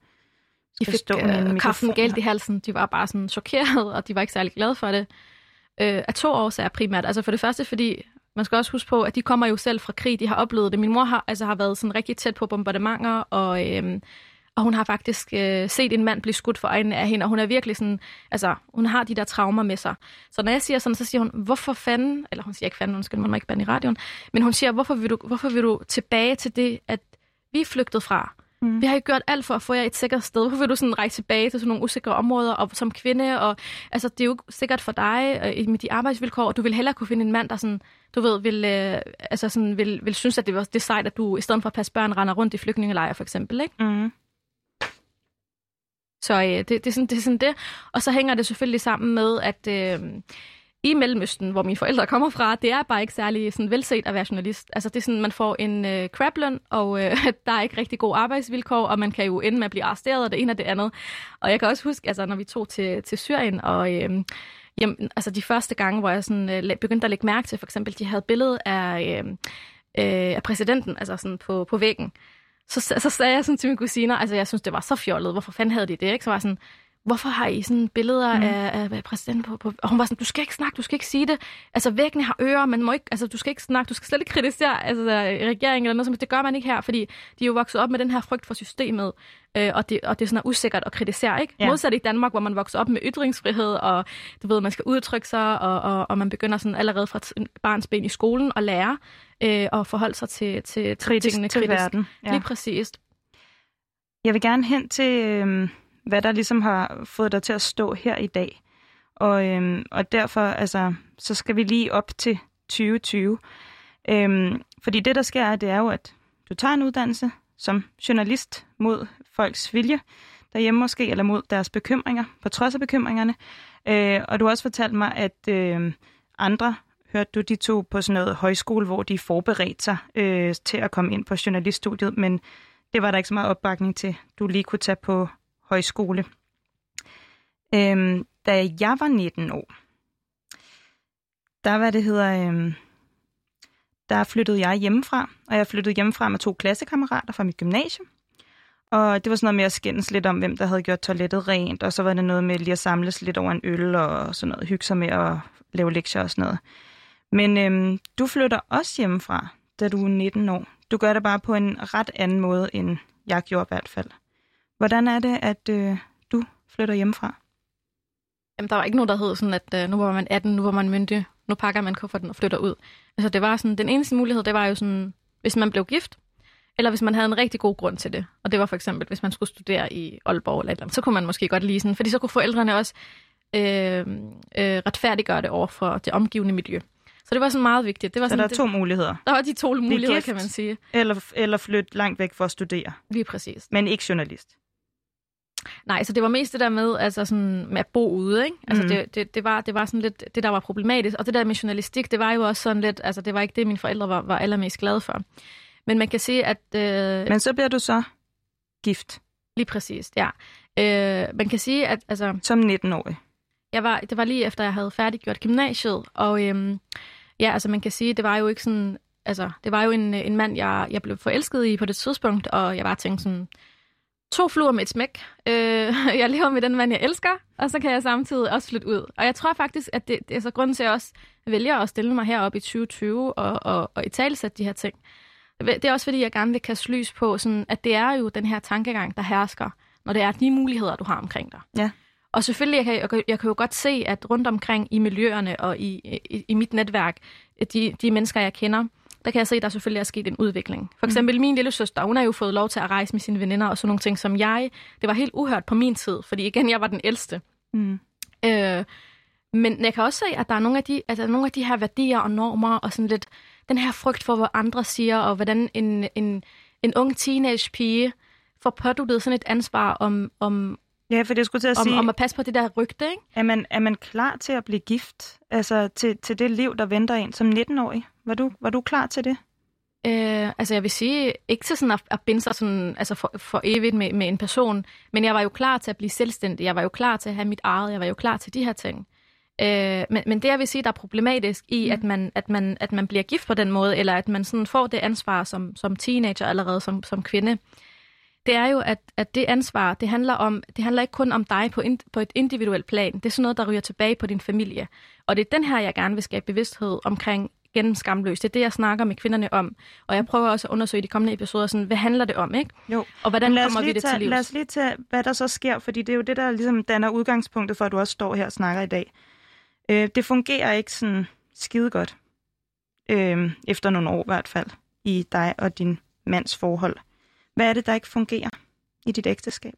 [SPEAKER 1] skal
[SPEAKER 2] fik
[SPEAKER 1] stå
[SPEAKER 2] øh, kaffen galt i halsen. De var bare sådan chokeret, og de var ikke særlig glade for det. Øh, af to årsager primært. Altså for det første, fordi man skal også huske på, at de kommer jo selv fra krig. De har oplevet det. Min mor har, altså, har været sådan rigtig tæt på bombardementer, og, øh, og hun har faktisk øh, set en mand blive skudt for øjnene af hende, og hun er virkelig sådan, altså hun har de der traumer med sig. Så når jeg siger sådan, så siger hun, hvorfor fanden, eller hun siger ikke fanden, undskyld, man må ikke bande i radioen, men hun siger, hvorfor vil du, hvorfor vil du tilbage til det, at vi er flygtet fra?
[SPEAKER 1] Mm.
[SPEAKER 2] Vi har jo gjort alt for at få jer et sikkert sted. Hvorfor vil du sådan rejse tilbage til sådan nogle usikre områder og som kvinde? Og, altså, det er jo ikke sikkert for dig øh, med de arbejdsvilkår, og du vil hellere kunne finde en mand, der sådan, du ved, vil, øh, altså sådan, vil, vil synes, at det var det er sejt, at du i stedet for at passe børn render rundt i flygtningelejre for eksempel. Ikke?
[SPEAKER 1] Mm.
[SPEAKER 2] Så øh, det, det, er sådan, det er sådan det. Og så hænger det selvfølgelig sammen med, at øh, i Mellemøsten, hvor mine forældre kommer fra, det er bare ikke særlig sådan, velset at være journalist. Altså det er sådan, man får en øh, crabløn, og øh, der er ikke rigtig gode arbejdsvilkår, og man kan jo ende med at blive arresteret og det ene og det andet. Og jeg kan også huske, altså når vi tog til, til Syrien, og øh, jamen, altså de første gange, hvor jeg sådan, øh, begyndte at lægge mærke til, for eksempel, de havde billedet af, øh, øh, af præsidenten, altså sådan på, på væggen. Så, så sagde jeg sådan til mine kusiner, altså jeg synes, det var så fjollet, hvorfor fanden havde de det, ikke? Så var jeg sådan, hvorfor har I sådan billeder mm. af, af præsidenten på, på... Og hun var sådan, du skal ikke snakke, du skal ikke sige det. Altså, væggene har ører, man må ikke... Altså, du skal ikke snakke, du skal slet ikke kritisere altså, regeringen eller noget som Det gør man ikke her, fordi de er jo vokset op med den her frygt for systemet, øh, og, det, og det er sådan usikkert at kritisere, ikke? Ja. Modsat i Danmark, hvor man vokser op med ytringsfrihed, og du ved, man skal udtrykke sig, og, og, og man begynder sådan allerede fra barns ben i skolen at lære øh, og forholde sig til, til, til
[SPEAKER 1] kritisk
[SPEAKER 2] tingene
[SPEAKER 1] til kritisk. verden.
[SPEAKER 2] Ja. Lige præcist.
[SPEAKER 1] Jeg vil gerne hen til... Øh hvad der ligesom har fået dig til at stå her i dag. Og, øhm, og derfor altså, så skal vi lige op til 2020. Øhm, fordi det, der sker, det er jo, at du tager en uddannelse som journalist mod folks vilje derhjemme måske, eller mod deres bekymringer, på trods af bekymringerne. Øh, og du har også fortalt mig, at øh, andre, hørte du, de to på sådan noget højskole, hvor de forberedte sig øh, til at komme ind på journaliststudiet, men det var der ikke så meget opbakning til, du lige kunne tage på højskole. Øhm, da jeg var 19 år, der var det hedder, øhm, der flyttede jeg hjemmefra, og jeg flyttede hjemmefra med to klassekammerater fra mit gymnasium. Og det var sådan noget med at skændes lidt om, hvem der havde gjort toilettet rent, og så var det noget med lige at samles lidt over en øl og sådan noget, hygge sig med at lave lektier og sådan noget. Men øhm, du flytter også hjemmefra, da du er 19 år. Du gør det bare på en ret anden måde, end jeg gjorde i hvert fald. Hvordan er det, at øh, du flytter hjemmefra?
[SPEAKER 2] Jamen, der var ikke nogen, der hed sådan, at øh, nu var man 18, nu var man myndig, nu pakker man kufferten og flytter ud. Altså, det var sådan, den eneste mulighed, det var jo sådan, hvis man blev gift, eller hvis man havde en rigtig god grund til det. Og det var for eksempel, hvis man skulle studere i Aalborg eller et eller andet, så kunne man måske godt lige sådan, fordi så kunne forældrene også øh, øh, retfærdiggøre det over for det omgivende miljø. Så det var sådan meget vigtigt. Det var
[SPEAKER 1] så
[SPEAKER 2] sådan,
[SPEAKER 1] der er
[SPEAKER 2] det,
[SPEAKER 1] to muligheder?
[SPEAKER 2] Der var de to muligheder, gift, kan man sige.
[SPEAKER 1] Eller, eller flytte langt væk for at studere?
[SPEAKER 2] Lige præcis.
[SPEAKER 1] Men ikke journalist?
[SPEAKER 2] Nej, så det var mest det der med, altså sådan, med at bo ude, ikke? Altså mm. det, det, det, var, det var sådan lidt det, der var problematisk. Og det der med journalistik, det var jo også sådan lidt, altså det var ikke det, mine forældre var, var allermest glade for. Men man kan sige, at... Øh,
[SPEAKER 1] Men så bliver du så gift?
[SPEAKER 2] Lige præcis, ja. Øh, man kan sige, at... Altså,
[SPEAKER 1] Som 19-årig?
[SPEAKER 2] Jeg var, det var lige efter, jeg havde færdiggjort gymnasiet, og øhm, ja, altså man kan sige, det var jo ikke sådan... Altså, det var jo en, en mand, jeg, jeg blev forelsket i på det tidspunkt, og jeg bare tænkte sådan, to fluer med et smæk. Øh, jeg lever med den mand, jeg elsker, og så kan jeg samtidig også flytte ud. Og jeg tror faktisk, at det, det er så grunden til, at jeg også vælger at stille mig herop i 2020 og, og, og i talsætte de her ting. Det er også fordi, jeg gerne vil kaste lys på, sådan, at det er jo den her tankegang, der hersker, når det er de muligheder, du har omkring dig.
[SPEAKER 1] Ja.
[SPEAKER 2] Og selvfølgelig, jeg kan, jeg kan jo godt se, at rundt omkring i miljøerne og i, i, i mit netværk, de, de mennesker, jeg kender, der kan jeg se, at der selvfølgelig er sket en udvikling. For mm. eksempel mm. min lille søster, hun har jo fået lov til at rejse med sine veninder og sådan nogle ting, som jeg, det var helt uhørt på min tid, fordi igen, jeg var den ældste. Mm. Øh, men jeg kan også se, at der er nogle af de, altså nogle af de her værdier og normer, og sådan lidt den her frygt for, hvad andre siger, og hvordan en, en, en ung teenage pige får påduttet sådan et ansvar om, om,
[SPEAKER 1] Ja, for det skulle til at
[SPEAKER 2] om,
[SPEAKER 1] sige...
[SPEAKER 2] Om at passe på det der rygte, ikke?
[SPEAKER 1] Er man, er man klar til at blive gift? Altså til, til det liv, der venter en som 19-årig? Var du, var du klar til det?
[SPEAKER 2] Øh, altså jeg vil sige, ikke til sådan at, at binde sig sådan, altså for, for evigt med, med en person, men jeg var jo klar til at blive selvstændig, jeg var jo klar til at have mit eget, jeg var jo klar til de her ting. Øh, men, men det jeg vil sige, der er problematisk i, mm. at, man, at, man, at man bliver gift på den måde, eller at man sådan får det ansvar som, som teenager allerede, som, som kvinde, det er jo, at, at det ansvar, det handler, om, det handler ikke kun om dig på, in, på et individuelt plan. Det er sådan noget, der ryger tilbage på din familie. Og det er den her, jeg gerne vil skabe bevidsthed omkring gennem skamløs. Det er det, jeg snakker med kvinderne om. Og jeg prøver også at undersøge i de kommende episoder, sådan, hvad handler det om, ikke?
[SPEAKER 1] Jo.
[SPEAKER 2] Og hvordan kommer vi det
[SPEAKER 1] tage,
[SPEAKER 2] til livs?
[SPEAKER 1] Lad os lige tage, hvad der så sker, fordi det er jo det, der ligesom danner udgangspunktet for, at du også står her og snakker i dag. Øh, det fungerer ikke sådan skide godt. Øh, efter nogle år i hvert fald, i dig og din mands forhold. Hvad er det, der ikke fungerer i dit ægteskab?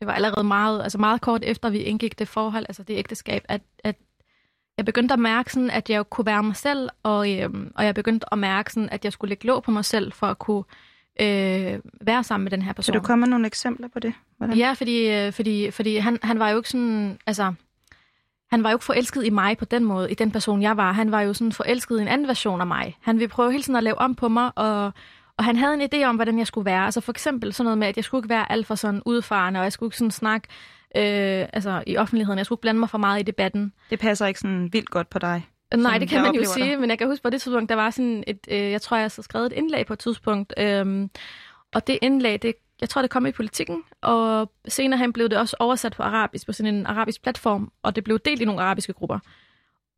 [SPEAKER 2] Det var allerede meget, altså meget kort efter, vi indgik det forhold, altså det ægteskab, at, at jeg begyndte at mærke sådan, at jeg kunne være mig selv, og, øhm, og jeg begyndte at mærke sådan, at jeg skulle lægge låg på mig selv for at kunne øh, være sammen med den her person.
[SPEAKER 1] Så du kommer nogle eksempler på det?
[SPEAKER 2] Hvordan? Ja, fordi, øh, fordi, fordi han, han var jo ikke sådan, altså, han var jo ikke forelsket i mig på den måde, i den person, jeg var. Han var jo sådan forelsket i en anden version af mig. Han ville prøve hele tiden at lave om på mig, og, og han havde en idé om, hvordan jeg skulle være. Altså for eksempel sådan noget med, at jeg skulle ikke være alt for sådan udfarende, og jeg skulle ikke sådan snakke øh, altså i offentligheden. Jeg skulle ikke blande mig for meget i debatten.
[SPEAKER 1] Det passer ikke sådan vildt godt på dig.
[SPEAKER 2] Nej, det kan man jo sige, det. men jeg kan huske på det tidspunkt, der var sådan et, øh, jeg tror, jeg har skrevet et indlæg på et tidspunkt, øh, og det indlæg, det, jeg tror, det kom i politikken, og senere hen blev det også oversat på arabisk, på sådan en arabisk platform, og det blev delt i nogle arabiske grupper.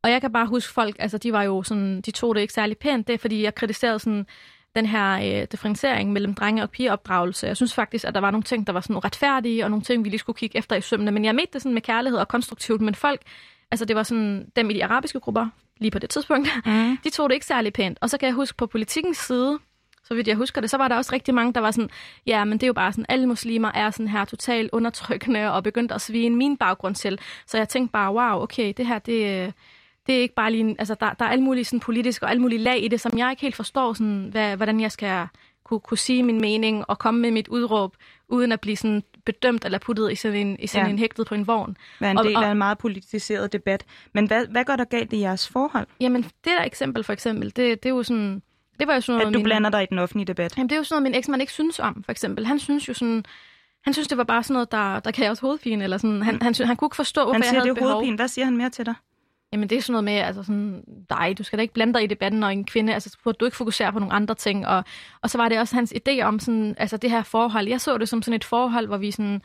[SPEAKER 2] Og jeg kan bare huske folk, altså de var jo sådan, de tog det ikke særlig pænt, det er fordi jeg kritiserede sådan den her øh, differentiering mellem drenge- og pigeopdragelse. Jeg synes faktisk, at der var nogle ting, der var sådan retfærdige, og nogle ting, vi lige skulle kigge efter i sømmene. Men jeg mente det sådan med kærlighed og konstruktivt, men folk, altså det var sådan dem i de arabiske grupper, lige på det tidspunkt, mm. de tog det ikke særlig pænt. Og så kan jeg huske på politikens side, så vidt jeg husker det, så var der også rigtig mange, der var sådan, ja, men det er jo bare sådan, alle muslimer er sådan her totalt undertrykkende og begyndte at svine min baggrund til. Så jeg tænkte bare, wow, okay, det her, det, det er ikke bare lige, altså der, der er alle mulige sådan, politiske og alle mulige lag i det, som jeg ikke helt forstår, sådan, hvad, hvordan jeg skal kunne, kunne sige min mening og komme med mit udråb, uden at blive sådan bedømt eller puttet i sådan en, i sådan ja. en hægtet på en vogn.
[SPEAKER 1] Hvad en del og, og, af en meget politiseret debat. Men hvad, hvad gør der galt i jeres forhold?
[SPEAKER 2] Jamen, det der eksempel for eksempel, det, det er jo sådan... Det var jo sådan
[SPEAKER 1] noget,
[SPEAKER 2] at du
[SPEAKER 1] min, blander dig i den offentlige debat?
[SPEAKER 2] Jamen, det er jo sådan noget, min eksmand ikke synes om, for eksempel. Han synes jo sådan... Han synes, det var bare sådan noget, der, der kan også hovedpine, eller sådan. Han, han, han kunne ikke forstå, hvorfor
[SPEAKER 1] han siger,
[SPEAKER 2] jeg havde
[SPEAKER 1] det er hovedpine. Hvad siger han mere til dig?
[SPEAKER 2] Jamen det er sådan noget med, altså sådan, nej, du skal da ikke blande dig i debatten, når en kvinde, altså burde du ikke fokusere på nogle andre ting. Og, og så var det også hans idé om sådan, altså det her forhold. Jeg så det som sådan et forhold, hvor vi sådan,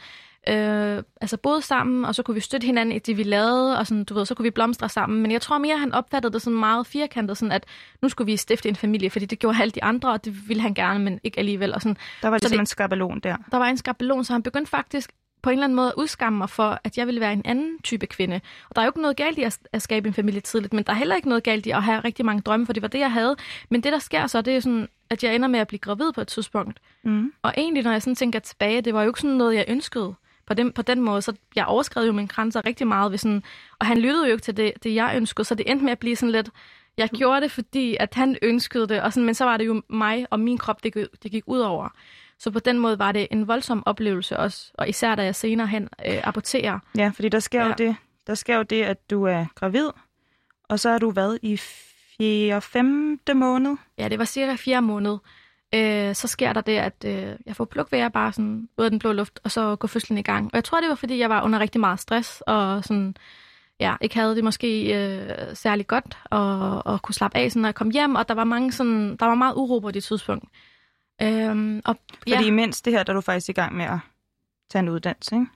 [SPEAKER 2] øh, altså boede sammen, og så kunne vi støtte hinanden i det, vi lavede, og sådan, du ved, så kunne vi blomstre sammen. Men jeg tror mere, han opfattede det sådan meget firkantet, sådan at nu skulle vi stifte en familie, fordi det gjorde alle de andre, og det ville han gerne, men ikke alligevel. Og sådan.
[SPEAKER 1] Der var ligesom det, en skabelon der.
[SPEAKER 2] Der var en skabelon, så han begyndte faktisk på en eller anden måde udskamme mig for, at jeg ville være en anden type kvinde. Og der er jo ikke noget galt i at, at skabe en familie tidligt, men der er heller ikke noget galt i at have rigtig mange drømme, for det var det, jeg havde. Men det, der sker så, det er sådan, at jeg ender med at blive gravid på et tidspunkt. Mm. Og egentlig, når jeg sådan tænker tilbage, det var jo ikke sådan noget, jeg ønskede på den, på den måde. Så jeg overskred jo mine grænser rigtig meget. Ved sådan, og han lyttede jo ikke til det, det, jeg ønskede, så det endte med at blive sådan lidt... Jeg gjorde det, fordi at han ønskede det, og sådan, men så var det jo mig og min krop, det, det gik ud over. Så på den måde var det en voldsom oplevelse også, og især da jeg senere hen øh, aborterer.
[SPEAKER 1] Ja, fordi der sker, ja. jo det, der sker jo det, at du er gravid, og så har du været i fjerde, femte måned?
[SPEAKER 2] Ja, det var cirka fire måned. Øh, så sker der det, at øh, jeg får plukvære bare sådan ud af den blå luft, og så går fødslen i gang. Og jeg tror, det var, fordi jeg var under rigtig meget stress, og sådan, ja, ikke havde det måske øh, særlig godt, og, og kunne slappe af, sådan, når jeg kom hjem, og der var, mange sådan, der var meget uro på det tidspunkt.
[SPEAKER 1] Øhm, og, Fordi ja. imens det her, der er du faktisk i gang med at tage en uddannelse, ikke?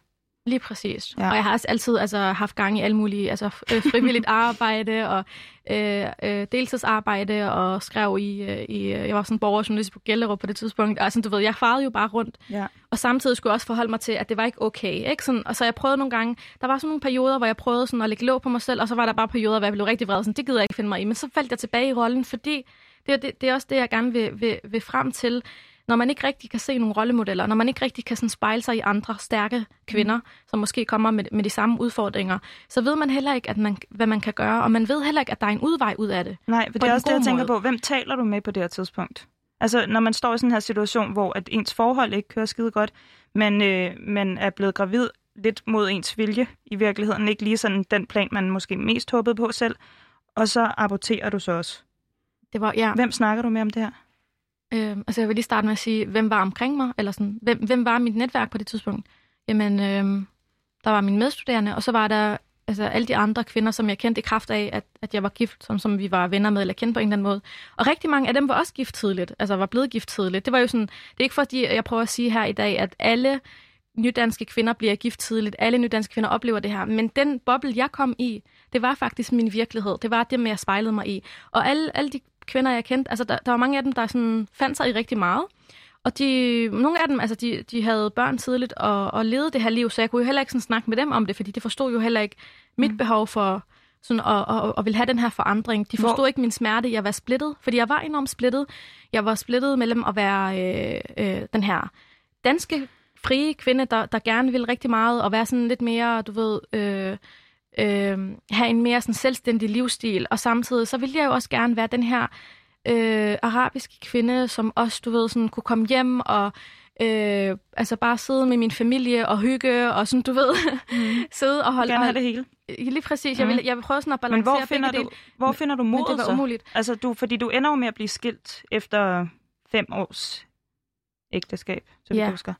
[SPEAKER 2] Lige præcis. Ja. Og jeg har også altid altså, haft gang i alle mulige altså, øh, frivilligt arbejde og øh, øh, deltidsarbejde og skrev i, øh, i øh, jeg var sådan borgerjournalist på Gellerup på det tidspunkt. Altså, du ved, jeg farede jo bare rundt. Ja. Og samtidig skulle jeg også forholde mig til, at det var ikke okay. Ikke? Sådan, og så jeg prøvede nogle gange, der var sådan nogle perioder, hvor jeg prøvede sådan at lægge låg på mig selv, og så var der bare perioder, hvor jeg blev rigtig vred. Sådan, det gider jeg ikke finde mig i. Men så faldt jeg tilbage i rollen, fordi det, er, det, det er også det, jeg gerne vil, vil, vil frem til. Når man ikke rigtig kan se nogle rollemodeller, når man ikke rigtig kan sådan spejle sig i andre stærke kvinder, mm. som måske kommer med, med de samme udfordringer, så ved man heller ikke, at man, hvad man kan gøre, og man ved heller ikke, at der er en udvej ud af det.
[SPEAKER 1] Nej, for det er også det, jeg tænker måde. på. Hvem taler du med på det her tidspunkt? Altså, når man står i sådan en her situation, hvor at ens forhold ikke kører skide godt, men øh, man er blevet gravid lidt mod ens vilje, i virkeligheden ikke lige sådan den plan, man måske mest håbede på selv, og så aborterer du så også.
[SPEAKER 2] Det var, ja.
[SPEAKER 1] Hvem snakker du med om det her?
[SPEAKER 2] Øh, altså jeg vil lige starte med at sige, hvem var omkring mig, eller sådan, hvem, hvem var mit netværk på det tidspunkt? Jamen, øh, der var min medstuderende, og så var der altså, alle de andre kvinder, som jeg kendte i kraft af, at, at jeg var gift, som, som vi var venner med, eller kendte på en eller anden måde. Og rigtig mange af dem var også gift tidligt, altså var blevet gift tidligt. Det var jo sådan, det er ikke fordi, jeg prøver at sige her i dag, at alle nydanske kvinder bliver gift tidligt. Alle nydanske kvinder oplever det her. Men den boble, jeg kom i, det var faktisk min virkelighed. Det var det, jeg spejlede mig i. Og alle, alle de kvinder, jeg kendte, altså der, der var mange af dem, der sådan fandt sig i rigtig meget. Og de, nogle af dem, altså de, de havde børn tidligt og, og levede det her liv, så jeg kunne jo heller ikke sådan snakke med dem om det, fordi de forstod jo heller ikke mit mm. behov for sådan at, at, at, ville have den her forandring. De forstod Hvor... ikke min smerte, jeg var splittet, fordi jeg var enormt splittet. Jeg var splittet mellem at være øh, øh, den her danske frie kvinde, der, der gerne ville rigtig meget, og være sådan lidt mere, du ved, øh, øh, have en mere sådan selvstændig livsstil, og samtidig så ville jeg jo også gerne være den her øh, arabiske kvinde, som også, du ved, sådan kunne komme hjem og øh, altså bare sidde med min familie og hygge, og sådan, du ved, mm. sidde og holde...
[SPEAKER 1] Gerne have det hele.
[SPEAKER 2] lige præcis. Jeg, vil, jeg vil prøve sådan at
[SPEAKER 1] Men
[SPEAKER 2] balancere
[SPEAKER 1] hvor finder, du, hvor finder du
[SPEAKER 2] men det
[SPEAKER 1] modet
[SPEAKER 2] var
[SPEAKER 1] så?
[SPEAKER 2] umuligt.
[SPEAKER 1] Altså, du, fordi du ender jo med at blive skilt efter fem års ægteskab, så
[SPEAKER 2] Ja.
[SPEAKER 1] du husker.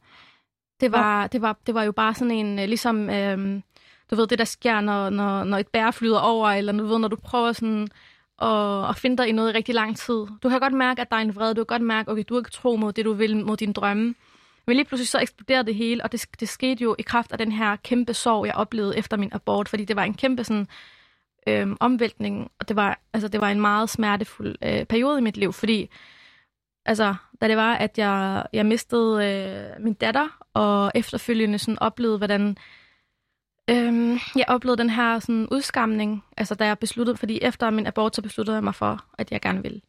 [SPEAKER 2] Det var, det, var, det var jo bare sådan en, øh, ligesom, øhm, du ved, det der sker, når, når, når et bær flyder over, eller du ved, når du prøver sådan at, at finde dig i noget i rigtig lang tid. Du kan godt mærke, at der er en vrede. Du kan godt mærke, okay, du er ikke tro mod det, du vil, mod dine drømme. Men lige pludselig så eksploderede det hele, og det, det skete jo i kraft af den her kæmpe sorg, jeg oplevede efter min abort, fordi det var en kæmpe sådan, øhm, omvæltning, og det var, altså, det var en meget smertefuld øh, periode i mit liv, fordi altså, da det var, at jeg, jeg mistede øh, min datter, og efterfølgende sådan oplevede, hvordan øhm, jeg oplevede den her sådan udskamning, altså da jeg besluttede, fordi efter min abort, så besluttede jeg mig for, at jeg gerne ville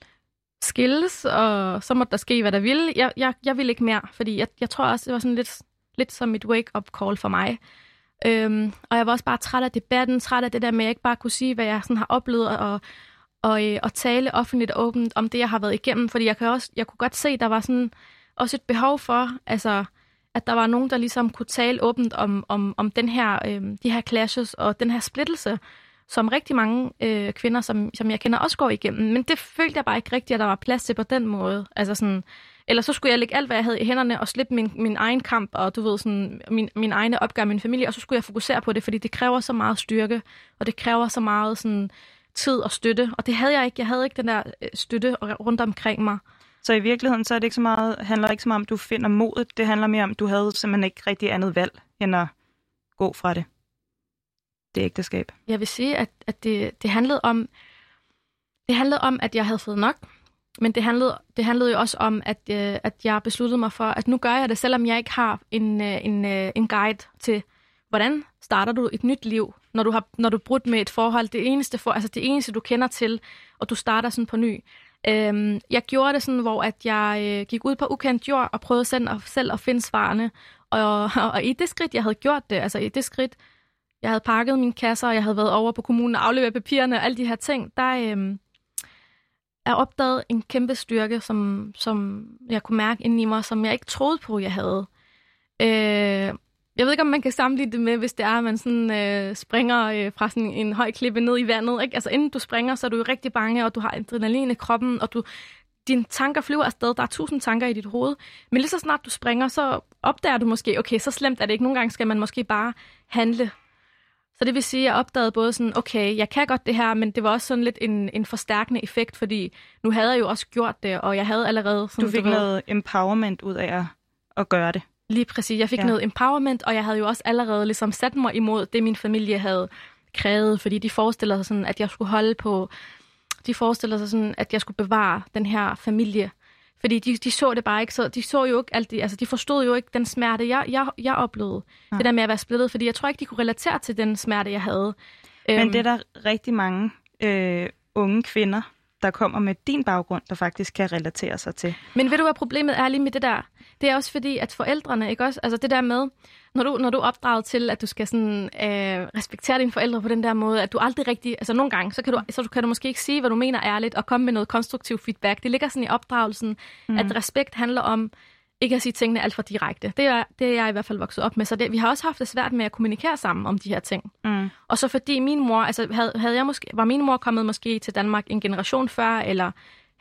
[SPEAKER 2] skilles, og så måtte der ske, hvad der ville. Jeg, jeg, jeg ville ikke mere, fordi jeg, jeg tror også, det var sådan lidt, lidt som et wake-up call for mig. Øhm, og jeg var også bare træt af debatten, træt af det der med, at jeg ikke bare kunne sige, hvad jeg sådan har oplevet, og, og, øh, og tale offentligt og åbent om det, jeg har været igennem. Fordi jeg, kan også, jeg kunne godt se, at der var sådan også et behov for, altså, at der var nogen, der ligesom kunne tale åbent om, om, om den her, øh, de her clashes og den her splittelse, som rigtig mange øh, kvinder, som, som jeg kender, også går igennem. Men det følte jeg bare ikke rigtigt, at der var plads til på den måde. Altså sådan, eller så skulle jeg lægge alt, hvad jeg havde i hænderne, og slippe min, min egen kamp, og du ved, sådan, min, min egne opgave, min familie, og så skulle jeg fokusere på det, fordi det kræver så meget styrke, og det kræver så meget sådan, tid og støtte, og det havde jeg ikke. Jeg havde ikke den der øh, støtte rundt omkring mig.
[SPEAKER 1] Så i virkeligheden, så er det ikke så meget, handler det ikke så meget om, at du finder modet. Det handler mere om, at du havde simpelthen ikke rigtig andet valg, end at gå fra det. Det ægteskab.
[SPEAKER 2] Jeg vil sige, at, at det, det handlede om, det handlede om, at jeg havde fået nok, men det handlede, det handlede jo også om, at, øh, at jeg besluttede mig for, at nu gør jeg det, selvom jeg ikke har en, øh, en, øh, en guide til, hvordan starter du et nyt liv, når du har når du er brudt med et forhold. Det eneste, for, altså det eneste, du kender til, og du starter sådan på ny. Øhm, jeg gjorde det sådan, hvor at jeg øh, gik ud på ukendt jord og prøvede selv at, selv at finde svarene. Og, og, og i det skridt, jeg havde gjort det, altså i det skridt, jeg havde pakket mine kasser, og jeg havde været over på kommunen og afleveret papirerne og alle de her ting, der øhm, er opdaget en kæmpe styrke, som, som jeg kunne mærke inde i mig, som jeg ikke troede på, jeg havde. Øh, jeg ved ikke, om man kan sammenligne det med, hvis det er, at man sådan, øh, springer øh, fra sådan en høj klippe ned i vandet. Ikke? Altså inden du springer, så er du jo rigtig bange, og du har adrenalin i kroppen, og du, dine tanker flyver afsted. Der er tusind tanker i dit hoved. Men lige så snart du springer, så opdager du måske, okay, så slemt er det ikke. Nogle gange skal man måske bare handle. Så det vil sige, at jeg opdagede både sådan, okay, jeg kan godt det her, men det var også sådan lidt en, en forstærkende effekt, fordi nu havde jeg jo også gjort det, og jeg havde allerede... Sådan,
[SPEAKER 1] Du fik
[SPEAKER 2] ved-
[SPEAKER 1] noget empowerment ud af at, at gøre det.
[SPEAKER 2] Lige præcis. Jeg fik
[SPEAKER 1] Ja.
[SPEAKER 2] noget empowerment, og jeg havde jo også allerede ligesom sat mig imod det, min familie havde krævet, fordi de forestiller sig sådan, at jeg skulle holde på, de forestiller sig sådan, at jeg skulle bevare den her familie. Fordi de, de så det bare ikke, så de så jo ikke alt det, altså de forstod jo ikke den smerte, jeg, jeg, jeg oplevede.
[SPEAKER 1] Nej.
[SPEAKER 2] Det der med at være splittet, fordi jeg tror ikke, de kunne relatere til den smerte, jeg havde.
[SPEAKER 1] Men
[SPEAKER 2] Øhm,
[SPEAKER 1] det er der rigtig mange øh, unge kvinder, der kommer med din baggrund, der faktisk kan relatere sig til.
[SPEAKER 2] Men ved du, hvad problemet er lige med det der? Det er også fordi, at forældrene, ikke også? Altså det der med, når du, når du er opdraget til, at du skal sådan, øh, respektere dine forældre på den der måde, at du aldrig rigtig, altså nogle gange, så kan, du, så kan du måske ikke sige, hvad du mener ærligt, og komme med noget konstruktiv feedback. Det ligger sådan i opdragelsen, mm. at respekt handler om ikke at sige tingene alt for direkte. Det er, det er jeg i hvert fald vokset op med. Så det, vi har også haft det svært med at kommunikere sammen om de her ting.
[SPEAKER 1] Mm.
[SPEAKER 2] Og så fordi min mor, altså havde, havde jeg måske, var min mor kommet måske til Danmark en generation før, eller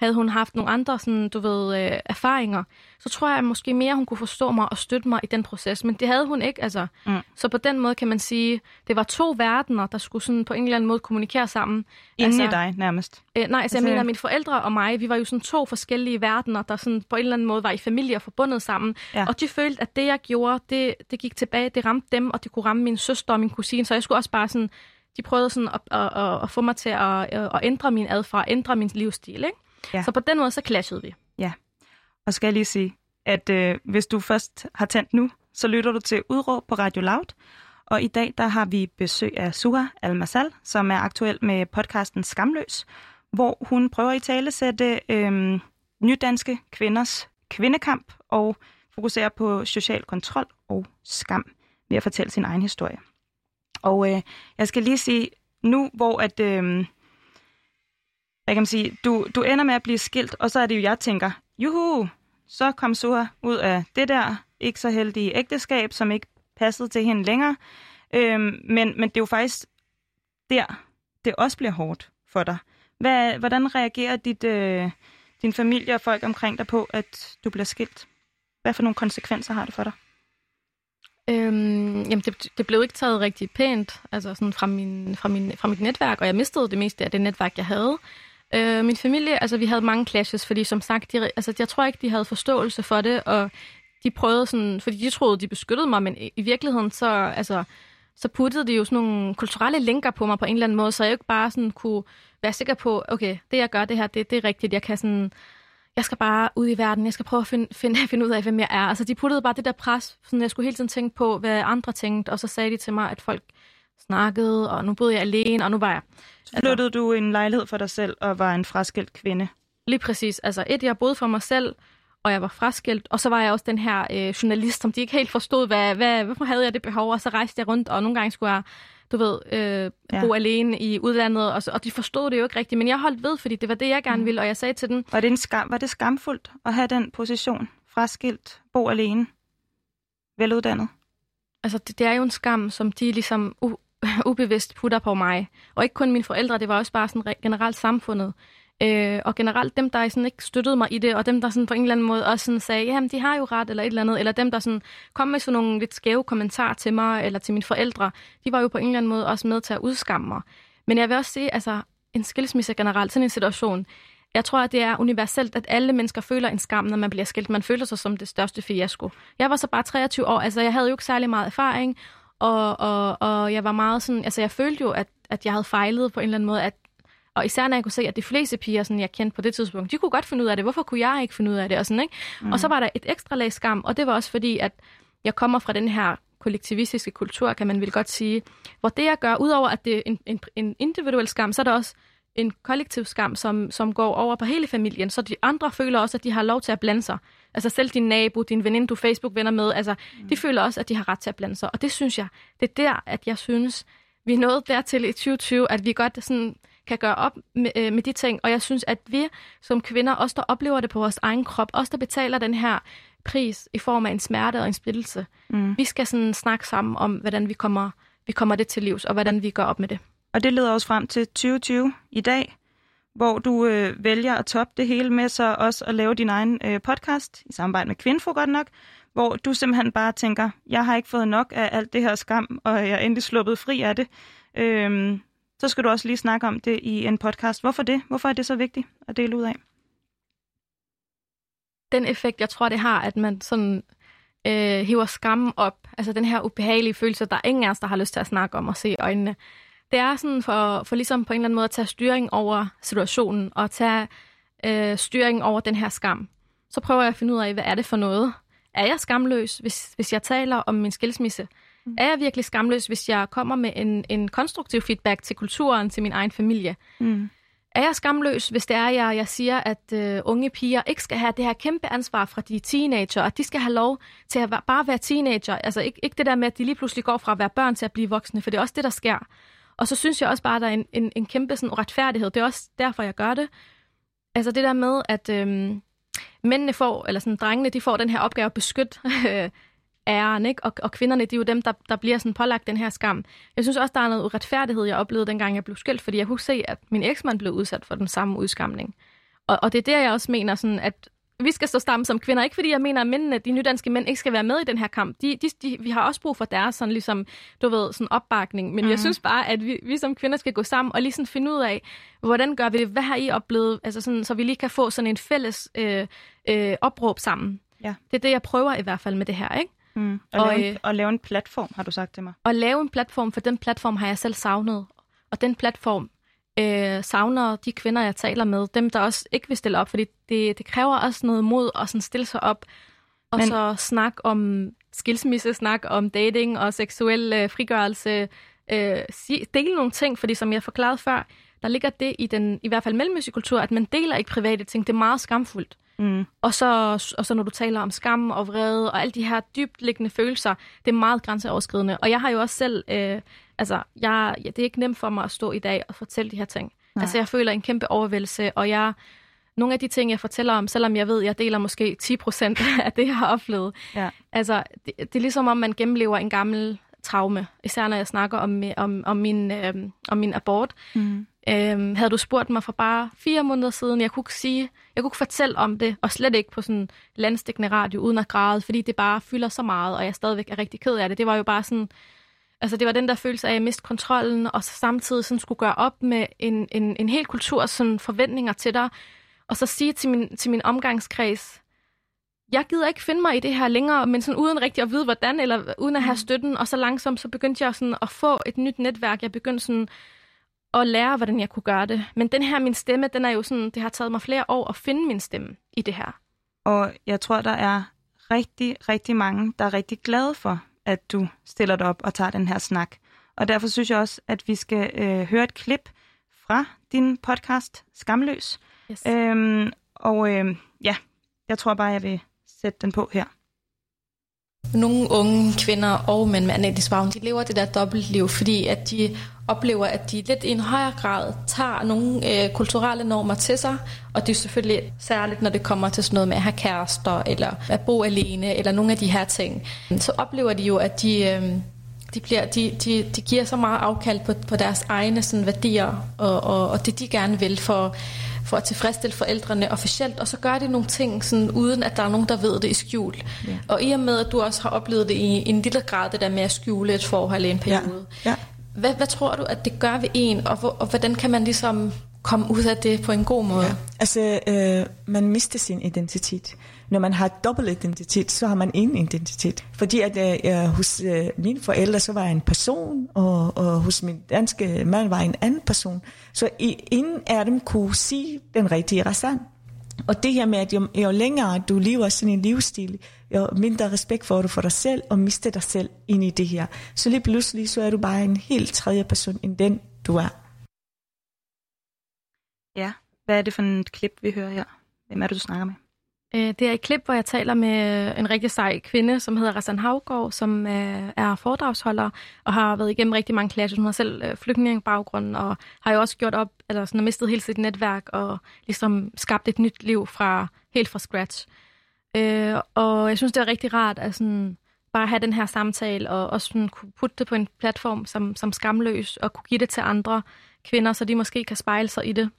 [SPEAKER 2] havde hun haft nogle andre sådan, du ved, øh, erfaringer, så tror jeg måske mere, hun kunne forstå mig og støtte mig i den proces. Men det havde hun ikke, altså.
[SPEAKER 1] Mm.
[SPEAKER 2] Så på den måde kan man sige, det var to verdener, der skulle sådan på en eller anden måde kommunikere sammen.
[SPEAKER 1] Inden
[SPEAKER 2] altså,
[SPEAKER 1] i dig nærmest.
[SPEAKER 2] Øh, nej, altså, jeg
[SPEAKER 1] Altså-
[SPEAKER 2] mener, mine forældre og mig, vi var jo sådan to forskellige verdener, der sådan på en eller anden måde var i familie og forbundet sammen.
[SPEAKER 1] Ja.
[SPEAKER 2] Og de følte, at det, jeg gjorde, det, det gik tilbage, det ramte dem, og det kunne ramme min søster og min kusine. Så jeg skulle også bare sådan, de prøvede sådan at, at, at, at få mig til at, at ændre min adfærd, ændre min livsstil, ikke?
[SPEAKER 1] Ja.
[SPEAKER 2] Så på den måde, så clashede vi.
[SPEAKER 1] Og skal jeg lige sige, at øh, hvis du først har tændt nu, så lytter du til Udråb på Radio Loud. Og i dag der har vi besøg af Suha Al-Masal, som er aktuel med podcasten Skamløs, hvor hun prøver i tale sætte øh, nydanske kvinders kvindekamp og fokuserer på social kontrol og skam ved at fortælle sin egen historie. Og øh, jeg skal lige sige, nu hvor at... Øh, jeg kan sige, du, du ender med at blive skilt, og så er det jo, jeg tænker, juhu, så kom Suha ud af det der ikke så heldige ægteskab, som ikke passede til hende længere. Øhm, men, men det er jo faktisk der, det også bliver hårdt for dig. Hvad, hvordan reagerer dit, øh, din familie og folk omkring dig på, at du bliver skilt? Hvad for nogle konsekvenser har det for dig?
[SPEAKER 2] Øhm, jamen, det, det blev ikke taget rigtig pænt altså sådan fra, min, fra, min, fra mit netværk, og jeg mistede det meste af det netværk, jeg havde. Øh, min familie, altså vi havde mange clashes, fordi som sagt, de, altså, jeg tror ikke, de havde forståelse for det, og de prøvede sådan, fordi de troede, de beskyttede mig, men i, virkeligheden, så, altså, så puttede de jo sådan nogle kulturelle linker på mig på en eller anden måde, så jeg ikke bare sådan kunne være sikker på, okay, det jeg gør det her, det, det er rigtigt, jeg kan sådan jeg skal bare ud i verden, jeg skal prøve at finde, finde, finde ud af, hvem jeg er. Altså, de puttede bare det der pres, så jeg skulle hele tiden tænke på, hvad andre tænkte, og så sagde de til mig, at folk snakkede, og nu boede jeg alene, og nu var jeg...
[SPEAKER 1] Så flyttede altså, du en lejlighed for dig selv, og var en fraskilt kvinde?
[SPEAKER 2] Lige præcis. Altså, et, jeg boede for mig selv, og jeg var fraskilt, og så var jeg også den her øh, journalist, som de ikke helt forstod, hvad, hvad, hvorfor havde jeg det behov, og så rejste jeg rundt, og nogle gange skulle jeg du ved, øh, bo ja. alene i udlandet, og, så, og de forstod det jo ikke rigtigt, men jeg holdt ved, fordi det var det, jeg gerne mm. ville, og jeg sagde til dem...
[SPEAKER 1] Var det, en skam, var det skamfuldt at have den position? Fraskilt, bo alene, veluddannet?
[SPEAKER 2] Altså, det, det er jo en skam, som de ligesom u- ubevidst putter på mig. Og ikke kun mine forældre, det var også bare sådan generelt samfundet. Øh, og generelt dem, der sådan ikke støttede mig i det, og dem, der sådan på en eller anden måde også sådan sagde, jamen de har jo ret, eller et eller andet, eller dem, der sådan kom med sådan nogle lidt skæve kommentarer til mig, eller til mine forældre, de var jo på en eller anden måde også med til at udskamme mig. Men jeg vil også sige, altså en skilsmisse generelt, sådan en situation, jeg tror, at det er universelt, at alle mennesker føler en skam, når man bliver skilt. Man føler sig som det største fiasko. Jeg var så bare 23 år, altså jeg havde jo ikke særlig meget erfaring, og, og, og jeg var meget sådan, altså jeg følte jo, at, at jeg havde fejlet på en eller anden måde, at og især når jeg kunne se, at de fleste piger, sådan, jeg kendte på det tidspunkt, de kunne godt finde ud af det. Hvorfor kunne jeg ikke finde ud af det? Og, sådan, ikke? Mm. og så var der et ekstra lag skam, og det var også fordi, at jeg kommer fra den her kollektivistiske kultur, kan man vel godt sige, hvor det jeg gør, udover at det er en, en, en individuel skam, så er der også en kollektiv skam, som, som går over på hele familien, så de andre føler også, at de har lov til at blande sig. Altså selv din nabo, din veninde, du Facebook-venner med, altså mm. de føler også, at de har ret til at blande sig. Og det synes jeg, det er der, at jeg synes, vi er nået dertil i 2020, at vi godt sådan kan gøre op med, øh, med de ting. Og jeg synes, at vi som kvinder, også der oplever det på vores egen krop, også der betaler den her pris i form af en smerte og en splittelse, mm. vi skal sådan snakke sammen om, hvordan vi kommer, vi kommer det til livs, og hvordan vi går op med det.
[SPEAKER 1] Og det leder os frem til 2020 i dag, hvor du øh, vælger at toppe det hele med så også at lave din egen øh, podcast i samarbejde med Kvinfo godt nok, hvor du simpelthen bare tænker, jeg har ikke fået nok af alt det her skam, og jeg er endelig sluppet fri af det. Øhm, så skal du også lige snakke om det i en podcast. Hvorfor det? Hvorfor er det så vigtigt at dele ud af?
[SPEAKER 2] Den effekt, jeg tror, det har, at man sådan øh, hiver skammen op. Altså den her ubehagelige følelse, der er ingen af os, der har lyst til at snakke om og se i øjnene. Det er sådan for, for ligesom på en eller anden måde at tage styring over situationen og tage øh, styring over den her skam. Så prøver jeg at finde ud af, hvad er det for noget? Er jeg skamløs, hvis, hvis jeg taler om min skilsmisse? Mm. Er jeg virkelig skamløs, hvis jeg kommer med en, en konstruktiv feedback til kulturen, til min egen familie? Mm. Er jeg skamløs, hvis det er, jeg, jeg siger, at uh, unge piger ikke skal have det her kæmpe ansvar fra de teenager, at de skal have lov til at bare være teenager? Altså ikke, ikke det der med, at de lige pludselig går fra at være børn til at blive voksne, for det er også det, der sker. Og så synes jeg også bare, at der er en, en, en kæmpe sådan, uretfærdighed. Det er også derfor, jeg gør det. Altså det der med, at øhm, mændene får, eller sådan drengene, de får den her opgave at beskytte æren, ikke? Og, og kvinderne, de er jo dem, der, der bliver sådan pålagt den her skam. Jeg synes også, der er noget uretfærdighed, jeg oplevede, dengang jeg blev skilt, fordi jeg kunne se, at min eksmand blev udsat for den samme udskamning. Og, og det er der, jeg også mener, sådan, at vi skal stå sammen som kvinder. Ikke fordi jeg mener, at mændene, de nydanske mænd ikke skal være med i den her kamp. De, de, de, vi har også brug for deres sådan, ligesom, du ved, sådan opbakning. Men mm. jeg synes bare, at vi, vi som kvinder skal gå sammen og lige sådan finde ud af, hvordan gør vi det? Hvad har I oplevet? Altså sådan, så vi lige kan få sådan en fælles øh, øh, opråb sammen. Ja. Det er det, jeg prøver i hvert fald med det her, ikke?
[SPEAKER 1] Mm. Og, og, lave en, øh, og lave en platform, har du sagt til mig.
[SPEAKER 2] Og lave en platform, for den platform har jeg selv savnet. Og den platform øh, savner de kvinder, jeg taler med, dem, der også ikke vil stille op, fordi det, det kræver også noget mod at sådan stille sig op, og Men... så snak om skilsmisse, snak om dating og seksuel øh, frigørelse, øh, sig, dele nogle ting, fordi som jeg forklarede før, der ligger det i den, i hvert fald mellemøstlig kultur, at man deler ikke private ting. Det er meget skamfuldt. Mm. Og, så, og så når du taler om skam og vrede og alle de her dybtliggende følelser, det er meget grænseoverskridende. Og jeg har jo også selv, øh, altså, jeg, ja, det er ikke nemt for mig at stå i dag og fortælle de her ting. Nej. Altså, jeg føler en kæmpe overvældelse, og jeg, nogle af de ting, jeg fortæller om, selvom jeg ved, jeg deler måske 10 procent af det, jeg har oplevet. Ja. Altså, det, det er ligesom om, man gennemlever en gammel traume, især når jeg snakker om, om, om, min, øh, om min abort. Mm. Øhm, havde du spurgt mig for bare fire måneder siden, jeg kunne ikke sige, jeg kunne ikke fortælle om det, og slet ikke på sådan landstækkende radio uden at græde, fordi det bare fylder så meget, og jeg stadigvæk er rigtig ked af det. Det var jo bare sådan, altså det var den der følelse af, at jeg mistede kontrollen, og så samtidig sådan skulle gøre op med en, en, en hel kultur sådan forventninger til dig, og så sige til min, til min omgangskreds, jeg gider ikke finde mig i det her længere, men sådan uden rigtig at vide, hvordan, eller uden at have mm. støtten, og så langsomt, så begyndte jeg sådan at få et nyt netværk. Jeg begyndte sådan at lære, hvordan jeg kunne gøre det. Men den her, min stemme, den er jo sådan, det har taget mig flere år at finde min stemme i det her.
[SPEAKER 1] Og jeg tror, der er rigtig, rigtig mange, der er rigtig glade for, at du stiller dig op og tager den her snak. Og derfor synes jeg også, at vi skal øh, høre et klip fra din podcast, Skamløs. Yes. Øhm, og øh, ja, jeg tror bare, jeg vil sætte den på her.
[SPEAKER 3] Nogle unge kvinder og mænd med baggrund, de lever det der dobbeltliv, fordi at de oplever, at de lidt i en højere grad tager nogle øh, kulturelle normer til sig, og det er selvfølgelig særligt, når det kommer til sådan noget med at have kærester, eller at bo alene, eller nogle af de her ting. Så oplever de jo, at de, øh, de, bliver, de, de, de giver så meget afkald på, på deres egne sådan, værdier, og, og, og det de gerne vil for for at tilfredsstille forældrene officielt, og så gør de nogle ting, sådan, uden at der er nogen, der ved det i skjul. Ja. Og i og med, at du også har oplevet det i en lille grad, det der med at skjule et forhold i en periode, ja. Ja. Hvad, hvad tror du, at det gør ved en, og, hvor, og hvordan kan man ligesom komme ud af det på en god måde? Ja.
[SPEAKER 4] Altså, øh, man mister sin identitet. Når man har dobbelt identitet, så har man en identitet. Fordi at øh, hos øh, mine forældre, så var jeg en person, og, og hos min danske mand var en anden person. Så ingen af dem kunne sige den rigtige rasan. Og det her med, at jo, jo længere du lever sådan en livsstil, jo mindre respekt får du for dig selv, og mister dig selv ind i det her. Så lige pludselig, så er du bare en helt tredje person, end den du er.
[SPEAKER 1] Ja, hvad er det for et klip, vi hører her? Hvem er det, du snakker med?
[SPEAKER 2] Øh, det er et klip, hvor jeg taler med øh, en rigtig sej kvinde, som hedder Rassan Havgård, som øh, er foredragsholder og har været igennem rigtig mange klasser. Hun har selv flygtningebaggrund og har jo også gjort op, eller sådan, har mistet hele sit netværk og ligesom skabt et nyt liv fra helt fra scratch. Og jeg synes, det er rigtig rart at sådan, bare have den her samtale og også sådan, kunne putte det på en platform som, som skamløs og kunne give det til andre kvinder, så de måske kan spejle sig i det.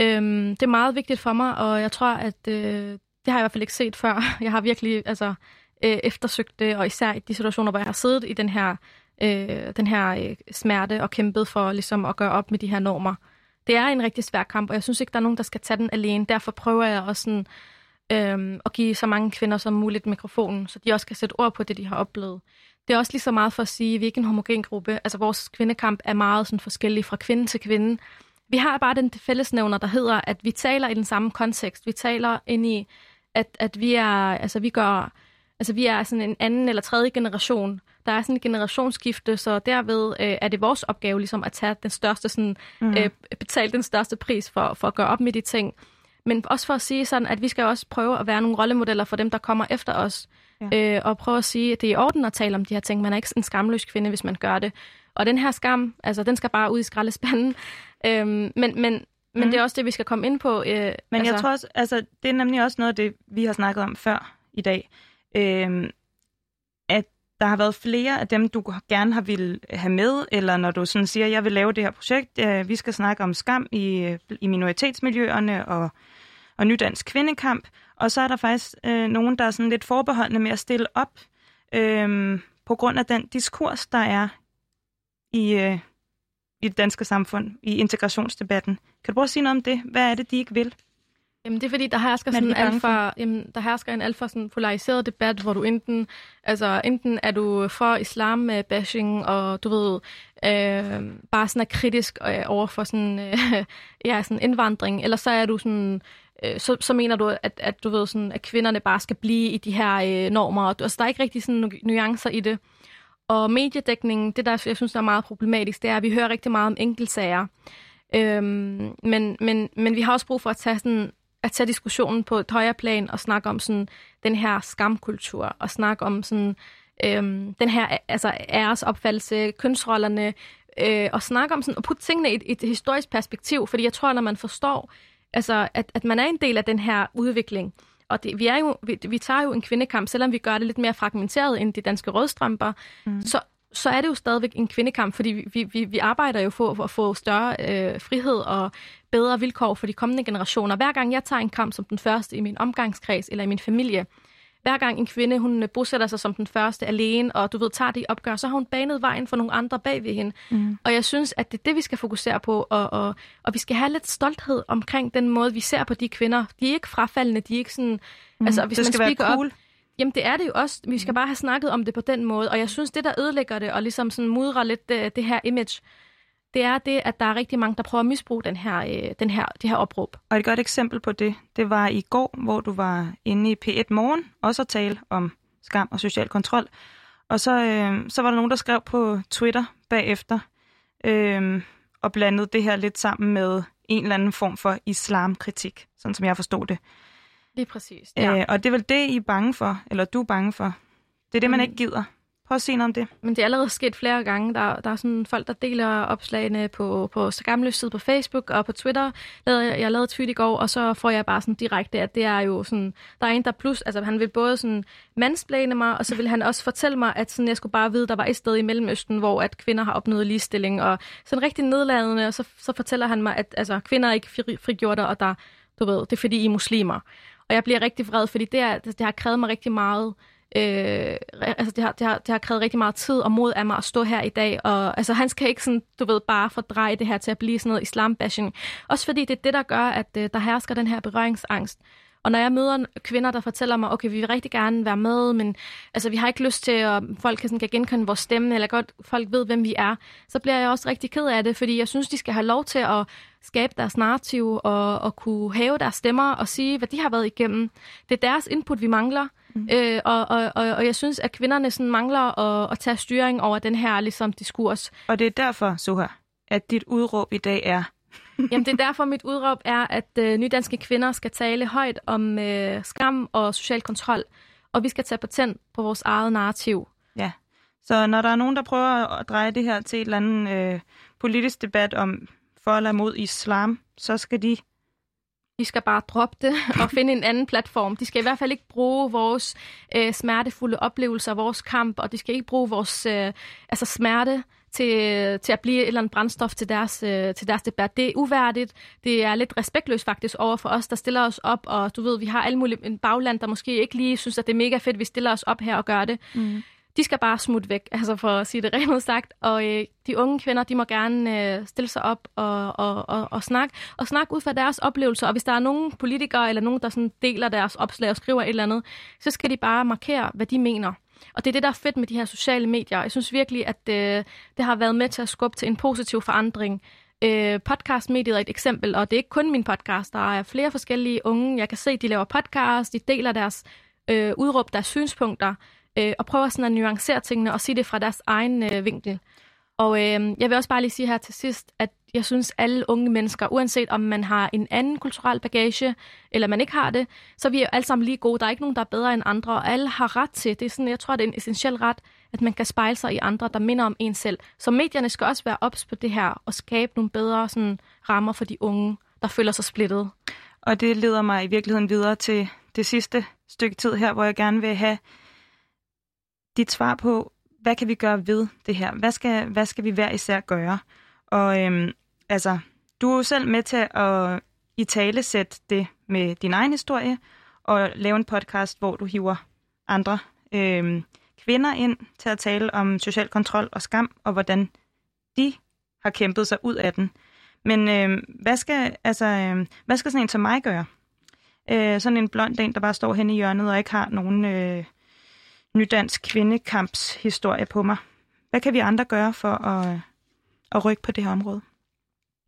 [SPEAKER 2] Øhm, det er meget vigtigt for mig, og jeg tror, at øh, det har jeg i hvert fald ikke set før. Jeg har virkelig altså, øh, eftersøgt det, og især i de situationer, hvor jeg har siddet i den her, øh, den her øh, smerte og kæmpet for ligesom, at gøre op med de her normer. Det er en rigtig svær kamp, og jeg synes ikke, der er nogen, der skal tage den alene. Derfor prøver jeg også sådan, øh, at give så mange kvinder som muligt mikrofonen, så de også kan sætte ord på det, de har oplevet. Det er også lige så meget for at sige, at vi er ikke en homogen gruppe. Altså vores kvindekamp er meget sådan forskellig fra kvinde til kvinde. Vi har bare den fællesnævner, der hedder, at vi taler i den samme kontekst. Vi taler ind i at, at vi er, altså vi gør, altså vi er sådan en anden eller tredje generation. Der er sådan en generationsskifte, så derved øh, er det vores opgave ligesom at tage den største, sådan, mm. øh, betale den største pris for, for at gøre op med de ting. Men også for at sige sådan, at vi skal også prøve at være nogle rollemodeller for dem, der kommer efter os. Ja. Øh, og prøve at sige, at det er i orden at tale om de her ting. Man er ikke en skamløs kvinde, hvis man gør det. Og den her skam, altså den skal bare ud i skraldespanden. Øhm, men, men, men mm. det er også det, vi skal komme ind på.
[SPEAKER 1] Øh, Men altså... jeg tror også, altså, det er nemlig også noget af det, vi har snakket om før i dag. Øh, at der har været flere af dem, du gerne har vil have med, eller når du sådan siger, jeg vil lave det her projekt, øh, vi skal snakke om skam i, i minoritetsmiljøerne og, og nydansk kvindekamp. Og så er der faktisk øh, nogen, der er sådan lidt forbeholdende med at stille op øh, på grund af den diskurs, der er i, øh, i det danske samfund, i integrationsdebatten. Kan du prøve at sige noget om det? Hvad er det, de ikke vil?
[SPEAKER 2] Jamen det er fordi, der hersker, sådan en alfa, jamen, der hersker en alfa sådan polariseret debat, hvor du enten, altså, enten er du for islam-bashing, og du ved, øh, bare sådan er kritisk øh, over for sådan, øh, ja, sådan indvandring, eller så er du sådan, øh, så, så mener du, at, at du ved sådan, at kvinderne bare skal blive i de her øh, normer. Altså, der er ikke rigtig sådan nuancer i det. Og mediedækningen, det der jeg synes, der er meget problematisk, det er, at vi hører rigtig meget om enkeltsager. Øhm, men, men, men vi har også brug for at tage, sådan, at tage diskussionen på et højere plan og snakke om sådan, den her skamkultur, og snakke om sådan, øhm, den her altså, æresopfattelse, kønsrollerne, øh, og snakke om sådan, og putte tingene i et, et historisk perspektiv, fordi jeg tror, når man forstår, altså, at, at man er en del af den her udvikling, og det, vi, er jo, vi, vi tager jo en kvindekamp, selvom vi gør det lidt mere fragmenteret end de danske rødstrømper, mm. så, så er det jo stadigvæk en kvindekamp, fordi vi, vi, vi arbejder jo for, for at få større øh, frihed og bedre vilkår for de kommende generationer. Hver gang jeg tager en kamp som den første i min omgangskreds eller i min familie, hver gang en kvinde hun bosætter sig som den første alene, og du ved, tager det opgør, så har hun banet vejen for nogle andre bag ved hende. Mm. Og jeg synes, at det er det, vi skal fokusere på, og, og, og vi skal have lidt stolthed omkring den måde, vi ser på de kvinder. De er ikke frafaldende, de er ikke sådan...
[SPEAKER 1] Mm.
[SPEAKER 2] Altså, hvis
[SPEAKER 1] det
[SPEAKER 2] man
[SPEAKER 1] skal være cool.
[SPEAKER 2] Op, Jamen, det er det jo også. Vi skal bare have snakket om det på den måde. Og jeg synes, det, der ødelægger det, og ligesom sådan mudrer lidt det, det her image, det er det, at der er rigtig mange, der prøver at misbruge den her, øh, den her, det her opråb.
[SPEAKER 1] Og et godt eksempel på det, det var i går, hvor du var inde i P1 Morgen, også at tale om skam og social kontrol. Og så, øh, så var der nogen, der skrev på Twitter bagefter, øh, og blandede det her lidt sammen med en eller anden form for islamkritik, sådan som jeg forstod det.
[SPEAKER 2] Lige præcis. Ja.
[SPEAKER 1] Øh, og det er vel det, I er bange for, eller du er bange for. Det er det, man ikke gider. Prøv at se noget om det.
[SPEAKER 2] Men det er allerede sket flere gange. Der, der er sådan folk, der deler opslagene på, på Skamløs side på Facebook og på Twitter. Jeg, jeg lavede et tweet i går, og så får jeg bare sådan direkte, at det er jo sådan... Der er en, der plus... Altså, han vil både sådan mansplane mig, og så vil han også fortælle mig, at sådan, jeg skulle bare vide, der var et sted i Mellemøsten, hvor at kvinder har opnået ligestilling. Og sådan rigtig nedladende, og så, så fortæller han mig, at altså, kvinder er ikke fri, frigjorte, og der, du ved, det er fordi, I er muslimer. Og jeg bliver rigtig vred, fordi det, er, det har krævet mig rigtig meget Øh, altså det har, det, har, det har krævet rigtig meget tid og mod af mig at stå her i dag, og altså han skal ikke sådan, du ved, bare fordreje det her til at blive sådan noget islambashing. Også fordi det er det, der gør, at øh, der hersker den her berøringsangst. Og når jeg møder kvinder, der fortæller mig, okay, vi vil rigtig gerne være med, men altså, vi har ikke lyst til, at folk kan, sådan, kan genkende vores stemme, eller godt folk ved, hvem vi er, så bliver jeg også rigtig ked af det, fordi jeg synes, de skal have lov til at skabe deres narrativ og, og kunne hæve deres stemmer og sige, hvad de har været igennem. Det er deres input, vi mangler. Mm. Øh, og, og, og, og jeg synes, at kvinderne sådan mangler at, at tage styring over den her ligesom, diskurs.
[SPEAKER 1] Og det er derfor, Suha, at dit udråb i dag er...
[SPEAKER 2] Jamen, det er derfor, mit udråb er, at øh, nydanske kvinder skal tale højt om øh, skam og social kontrol, og vi skal tage patent på vores eget narrativ.
[SPEAKER 1] Ja, så når der er nogen, der prøver at dreje det her til et eller andet øh, politisk debat om for eller mod islam, så skal de
[SPEAKER 2] de skal bare droppe det og finde en anden platform. De skal i hvert fald ikke bruge vores øh, smertefulde oplevelser, vores kamp, og de skal ikke bruge vores øh, altså smerte til, til at blive et eller andet brændstof til deres, øh, til deres debat. Det er uværdigt. Det er lidt respektløst faktisk over for os, der stiller os op, og du ved, vi har alle mulige en bagland, der måske ikke lige synes, at det er mega fedt, at vi stiller os op her og gør det. Mm de skal bare smutte væk, altså for at sige det rent sagt. Og øh, de unge kvinder, de må gerne øh, stille sig op og, og, og, og snakke. Og snakke ud fra deres oplevelser. Og hvis der er nogen politikere eller nogen, der sådan deler deres opslag og skriver et eller andet, så skal de bare markere, hvad de mener. Og det er det, der er fedt med de her sociale medier. Jeg synes virkelig, at øh, det har været med til at skubbe til en positiv forandring. Øh, podcastmediet er et eksempel, og det er ikke kun min podcast. Der er flere forskellige unge. Jeg kan se, de laver podcast, de deler deres øh, udråb, deres synspunkter øh, og prøver sådan at nuancere tingene og sige det fra deres egen øh, vinkel. Og øh, jeg vil også bare lige sige her til sidst, at jeg synes, alle unge mennesker, uanset om man har en anden kulturel bagage, eller man ikke har det, så er vi jo alle sammen lige gode. Der er ikke nogen, der er bedre end andre, og alle har ret til. Det er sådan, jeg tror, det er en essentiel ret, at man kan spejle sig i andre, der minder om en selv. Så medierne skal også være ops på det her, og skabe nogle bedre sådan, rammer for de unge, der føler sig splittet.
[SPEAKER 1] Og det leder mig i virkeligheden videre til det sidste stykke tid her, hvor jeg gerne vil have dit svar på, hvad kan vi gøre ved det her? Hvad skal, hvad skal vi hver især gøre? Og øhm, altså, du er jo selv med til at i tale sætte det med din egen historie, og lave en podcast, hvor du hiver andre øhm, kvinder ind til at tale om social kontrol og skam, og hvordan de har kæmpet sig ud af den. Men øhm, hvad, skal, altså, øhm, hvad skal sådan en som mig gøre? Øh, sådan en blond en, der bare står hen i hjørnet og ikke har nogen... Øh, nydansk kvindekampshistorie på mig. Hvad kan vi andre gøre for at, at rykke på det her område?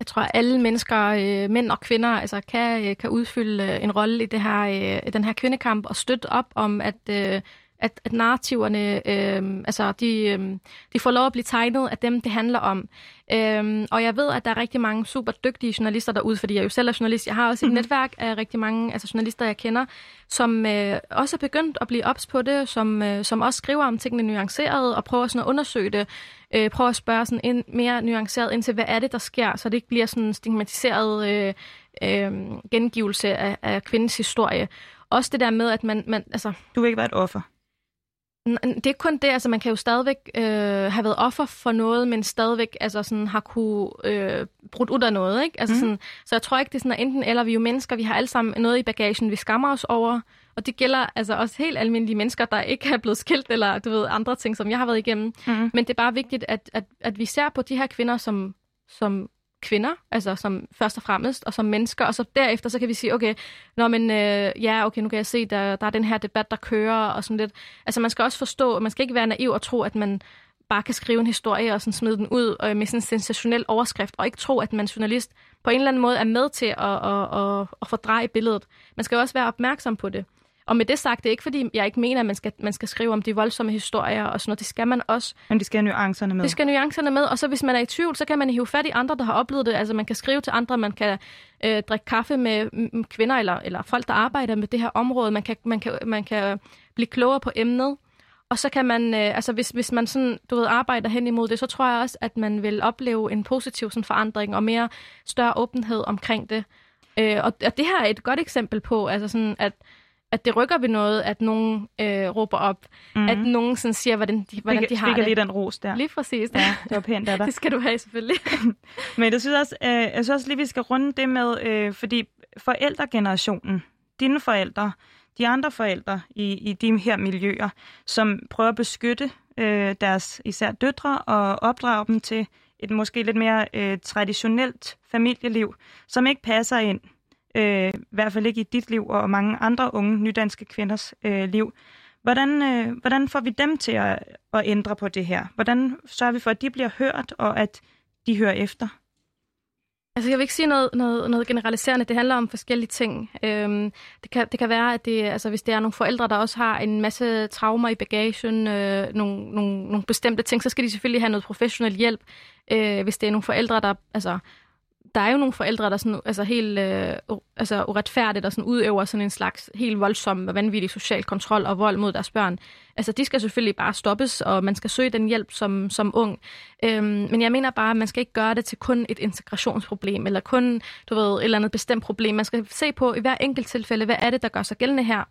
[SPEAKER 2] Jeg tror, at alle mennesker, øh, mænd og kvinder, altså, kan, øh, kan udfylde øh, en rolle i det her, øh, den her kvindekamp og støtte op om, at, øh, at, at narrativerne, øh, altså de, øh, de får lov at blive tegnet af dem, det handler om. Øh, og jeg ved, at der er rigtig mange super dygtige journalister derude, fordi jeg jo selv er journalist. Jeg har også et mm-hmm. netværk af rigtig mange altså journalister, jeg kender, som øh, også er begyndt at blive ops på det, som, øh, som også skriver om tingene nuanceret og prøver sådan at undersøge det. Øh, prøver at spørge sådan ind, mere nuanceret ind til, hvad er det, der sker, så det ikke bliver sådan en stigmatiseret øh, øh, gengivelse af, af kvindens historie. Også det der med, at man... man altså,
[SPEAKER 1] du vil ikke være et offer?
[SPEAKER 2] Det er kun det, altså man kan jo stadigvæk øh, have været offer for noget, men stadigvæk altså sådan, har kunne øh, brudt ud af noget. Ikke? Altså, mm. sådan, så jeg tror ikke, det er sådan, at enten eller vi er jo mennesker, vi har alle sammen noget i bagagen, vi skammer os over, og det gælder altså også helt almindelige mennesker, der ikke er blevet skilt, eller du ved, andre ting, som jeg har været igennem. Mm. Men det er bare vigtigt, at, at, at vi ser på de her kvinder som, som kvinder, altså som først og fremmest, og som mennesker, og så derefter, så kan vi sige, okay, nå, men øh, ja, okay, nu kan jeg se, der, der er den her debat, der kører, og sådan lidt. Altså man skal også forstå, man skal ikke være naiv og tro, at man bare kan skrive en historie og sådan smide den ud øh, med sådan en sensationel overskrift, og ikke tro, at man journalist på en eller anden måde er med til at, at, at, at, at fordreje billedet. Man skal også være opmærksom på det. Og med det sagt, det er ikke fordi, jeg ikke mener, at man skal, man skal skrive om de voldsomme historier og sådan noget. Det skal man også.
[SPEAKER 1] Men de skal have nuancerne med.
[SPEAKER 2] Det skal nuancerne med, og så hvis man er i tvivl, så kan man hive fat i andre, der har oplevet det. Altså man kan skrive til andre, man kan øh, drikke kaffe med kvinder eller, eller folk, der arbejder med det her område. Man kan, man kan, man kan blive klogere på emnet. Og så kan man, øh, altså hvis, hvis man sådan, du ved, arbejder hen imod det, så tror jeg også, at man vil opleve en positiv sådan, forandring og mere større åbenhed omkring det. Øh, og, og det her er et godt eksempel på, altså sådan, at at det rykker ved noget, at nogen øh, råber op, mm-hmm. at nogen sådan siger, hvordan de, hvordan de har det.
[SPEAKER 1] lige den ros der.
[SPEAKER 2] Lige præcis.
[SPEAKER 1] Ja, det var pænt af dig.
[SPEAKER 2] det skal du have, selvfølgelig.
[SPEAKER 1] Men jeg synes også, øh, jeg synes også lige, vi skal runde det med, øh, fordi forældregenerationen, dine forældre, de andre forældre i, i de her miljøer, som prøver at beskytte øh, deres især døtre og opdrage dem til et måske lidt mere øh, traditionelt familieliv, som ikke passer ind øh, i hvert fald ikke i dit liv og mange andre unge nydanske kvinders øh, liv. Hvordan, øh, hvordan får vi dem til at, at ændre på det her? Hvordan sørger vi for, at de bliver hørt, og at de hører efter?
[SPEAKER 2] Altså, jeg vil ikke sige noget, noget, noget generaliserende. Det handler om forskellige ting. Øhm, det, kan, det kan være, at det, altså, hvis det er nogle forældre, der også har en masse traumer i bagagen, øh, nogle, nogle, nogle bestemte ting, så skal de selvfølgelig have noget professionel hjælp. Øh, hvis det er nogle forældre, der altså, der er jo nogle forældre, der sådan, altså helt øh, altså uretfærdigt og sådan udøver sådan en slags helt voldsom og vanvittig social kontrol og vold mod deres børn. Altså, de skal selvfølgelig bare stoppes, og man skal søge den hjælp som, som ung. Øhm, men jeg mener bare, at man skal ikke gøre det til kun et integrationsproblem, eller kun, du ved, et eller andet bestemt problem. Man skal se på i hver enkelt tilfælde, hvad er det, der gør sig gældende her,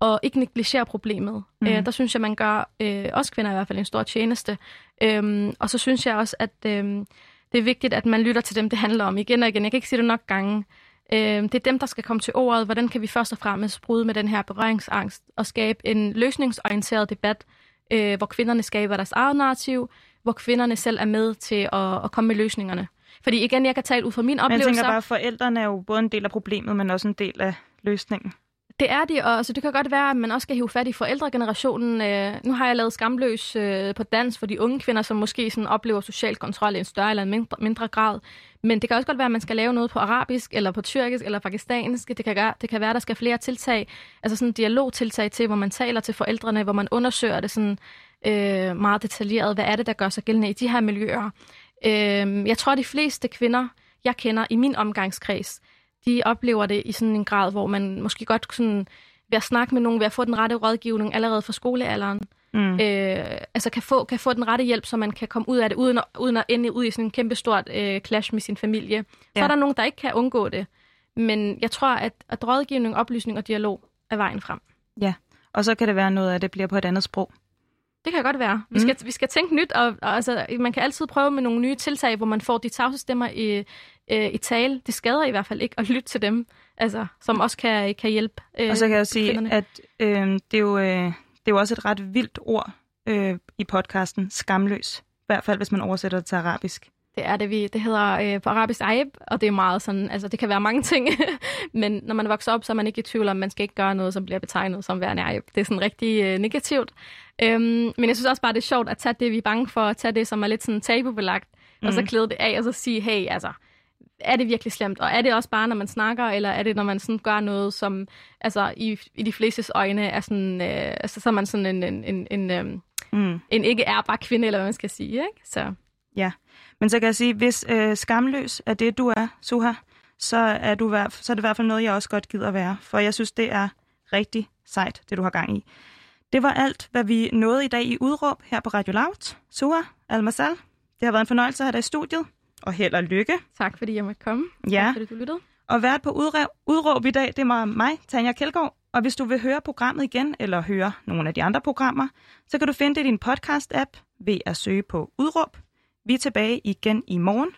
[SPEAKER 2] og ikke negligere problemet. Mm. Øh, der synes jeg, man gør, øh, også kvinder i hvert fald, en stor tjeneste. Øhm, og så synes jeg også, at... Øh, det er vigtigt, at man lytter til dem, det handler om igen og igen. Jeg kan ikke sige det nok gange. Øh, det er dem, der skal komme til ordet. Hvordan kan vi først og fremmest bryde med den her berøringsangst og skabe en løsningsorienteret debat, øh, hvor kvinderne skaber deres eget narrativ, hvor kvinderne selv er med til at, at komme med løsningerne. Fordi igen, jeg kan tale ud fra min oplevelse.
[SPEAKER 1] Men jeg tænker bare, at forældrene er jo både en del af problemet, men også en del af løsningen.
[SPEAKER 2] Det er de, og altså, det kan godt være, at man også skal hive fat i forældregenerationen. Øh, nu har jeg lavet skamløs øh, på dans for de unge kvinder, som måske sådan oplever social kontrol i en større eller en mindre, mindre grad. Men det kan også godt være, at man skal lave noget på arabisk, eller på tyrkisk, eller pakistansk. Det kan, det kan være, at der skal flere tiltag, altså sådan dialogtiltag til, hvor man taler til forældrene, hvor man undersøger det sådan øh, meget detaljeret. Hvad er det, der gør sig gældende i de her miljøer? Øh, jeg tror, de fleste kvinder, jeg kender i min omgangskreds, de oplever det i sådan en grad, hvor man måske godt sådan, ved at snakke med nogen, ved at få den rette rådgivning allerede fra skolealderen, mm. øh, altså kan få, kan få den rette hjælp, så man kan komme ud af det, uden at, uden at ende ud i sådan en kæmpe stort øh, clash med sin familie. Ja. Så er der nogen, der ikke kan undgå det. Men jeg tror, at, at rådgivning, oplysning og dialog er vejen frem.
[SPEAKER 1] Ja, og så kan det være noget af det bliver på et andet sprog.
[SPEAKER 2] Det kan godt være. Vi, mm. skal, vi skal tænke nyt, og, og altså, man kan altid prøve med nogle nye tiltag, hvor man får de tavse stemmer i, øh, i tale. Det skader i hvert fald ikke at lytte til dem, altså, som også kan, kan hjælpe
[SPEAKER 1] øh, Og så kan jeg sige, kvinderne. at øh, det, er jo, øh, det er jo også et ret vildt ord øh, i podcasten, skamløs. I hvert fald, hvis man oversætter det til arabisk.
[SPEAKER 2] Det er det, vi, det hedder øh, på arabisk aib, og det er meget sådan, altså det kan være mange ting, men når man vokser op, så er man ikke i tvivl om, man skal ikke gøre noget, som bliver betegnet som værende aib. Det er sådan rigtig øh, negativt. Øhm, men jeg synes også bare, det er sjovt at tage det, vi er bange for, at tage det, som er lidt sådan tabubelagt, mm. og så mhm. klæde det af, og så sige, hey, altså, er det virkelig slemt? Og er det også bare, når man snakker, eller er det, når man sådan gør noget, som altså, i, i de flestes øjne er sådan, øh, altså, så er man sådan en, en, en, en, øh, mm. en ikke er bare kvinde, eller hvad man skal sige, ikke? Så.
[SPEAKER 1] Ja, men så kan jeg sige, hvis øh, skamløs er det, du er, Suha, så er, du, så er det i hvert fald noget, jeg også godt gider være. For jeg synes, det er rigtig sejt, det du har gang i. Det var alt, hvad vi nåede i dag i udråb her på Radio Loud. Suha, Almasal, det har været en fornøjelse at have dig i studiet og held og lykke.
[SPEAKER 2] Tak fordi jeg måtte komme.
[SPEAKER 1] Ja.
[SPEAKER 2] Tak fordi du lyttede.
[SPEAKER 1] Og vært på udråb, udråb i dag, det var mig, Tanja Kjeldgaard, Og hvis du vil høre programmet igen, eller høre nogle af de andre programmer, så kan du finde det i din podcast-app ved at søge på udråb. Vi er tilbage igen i morgen,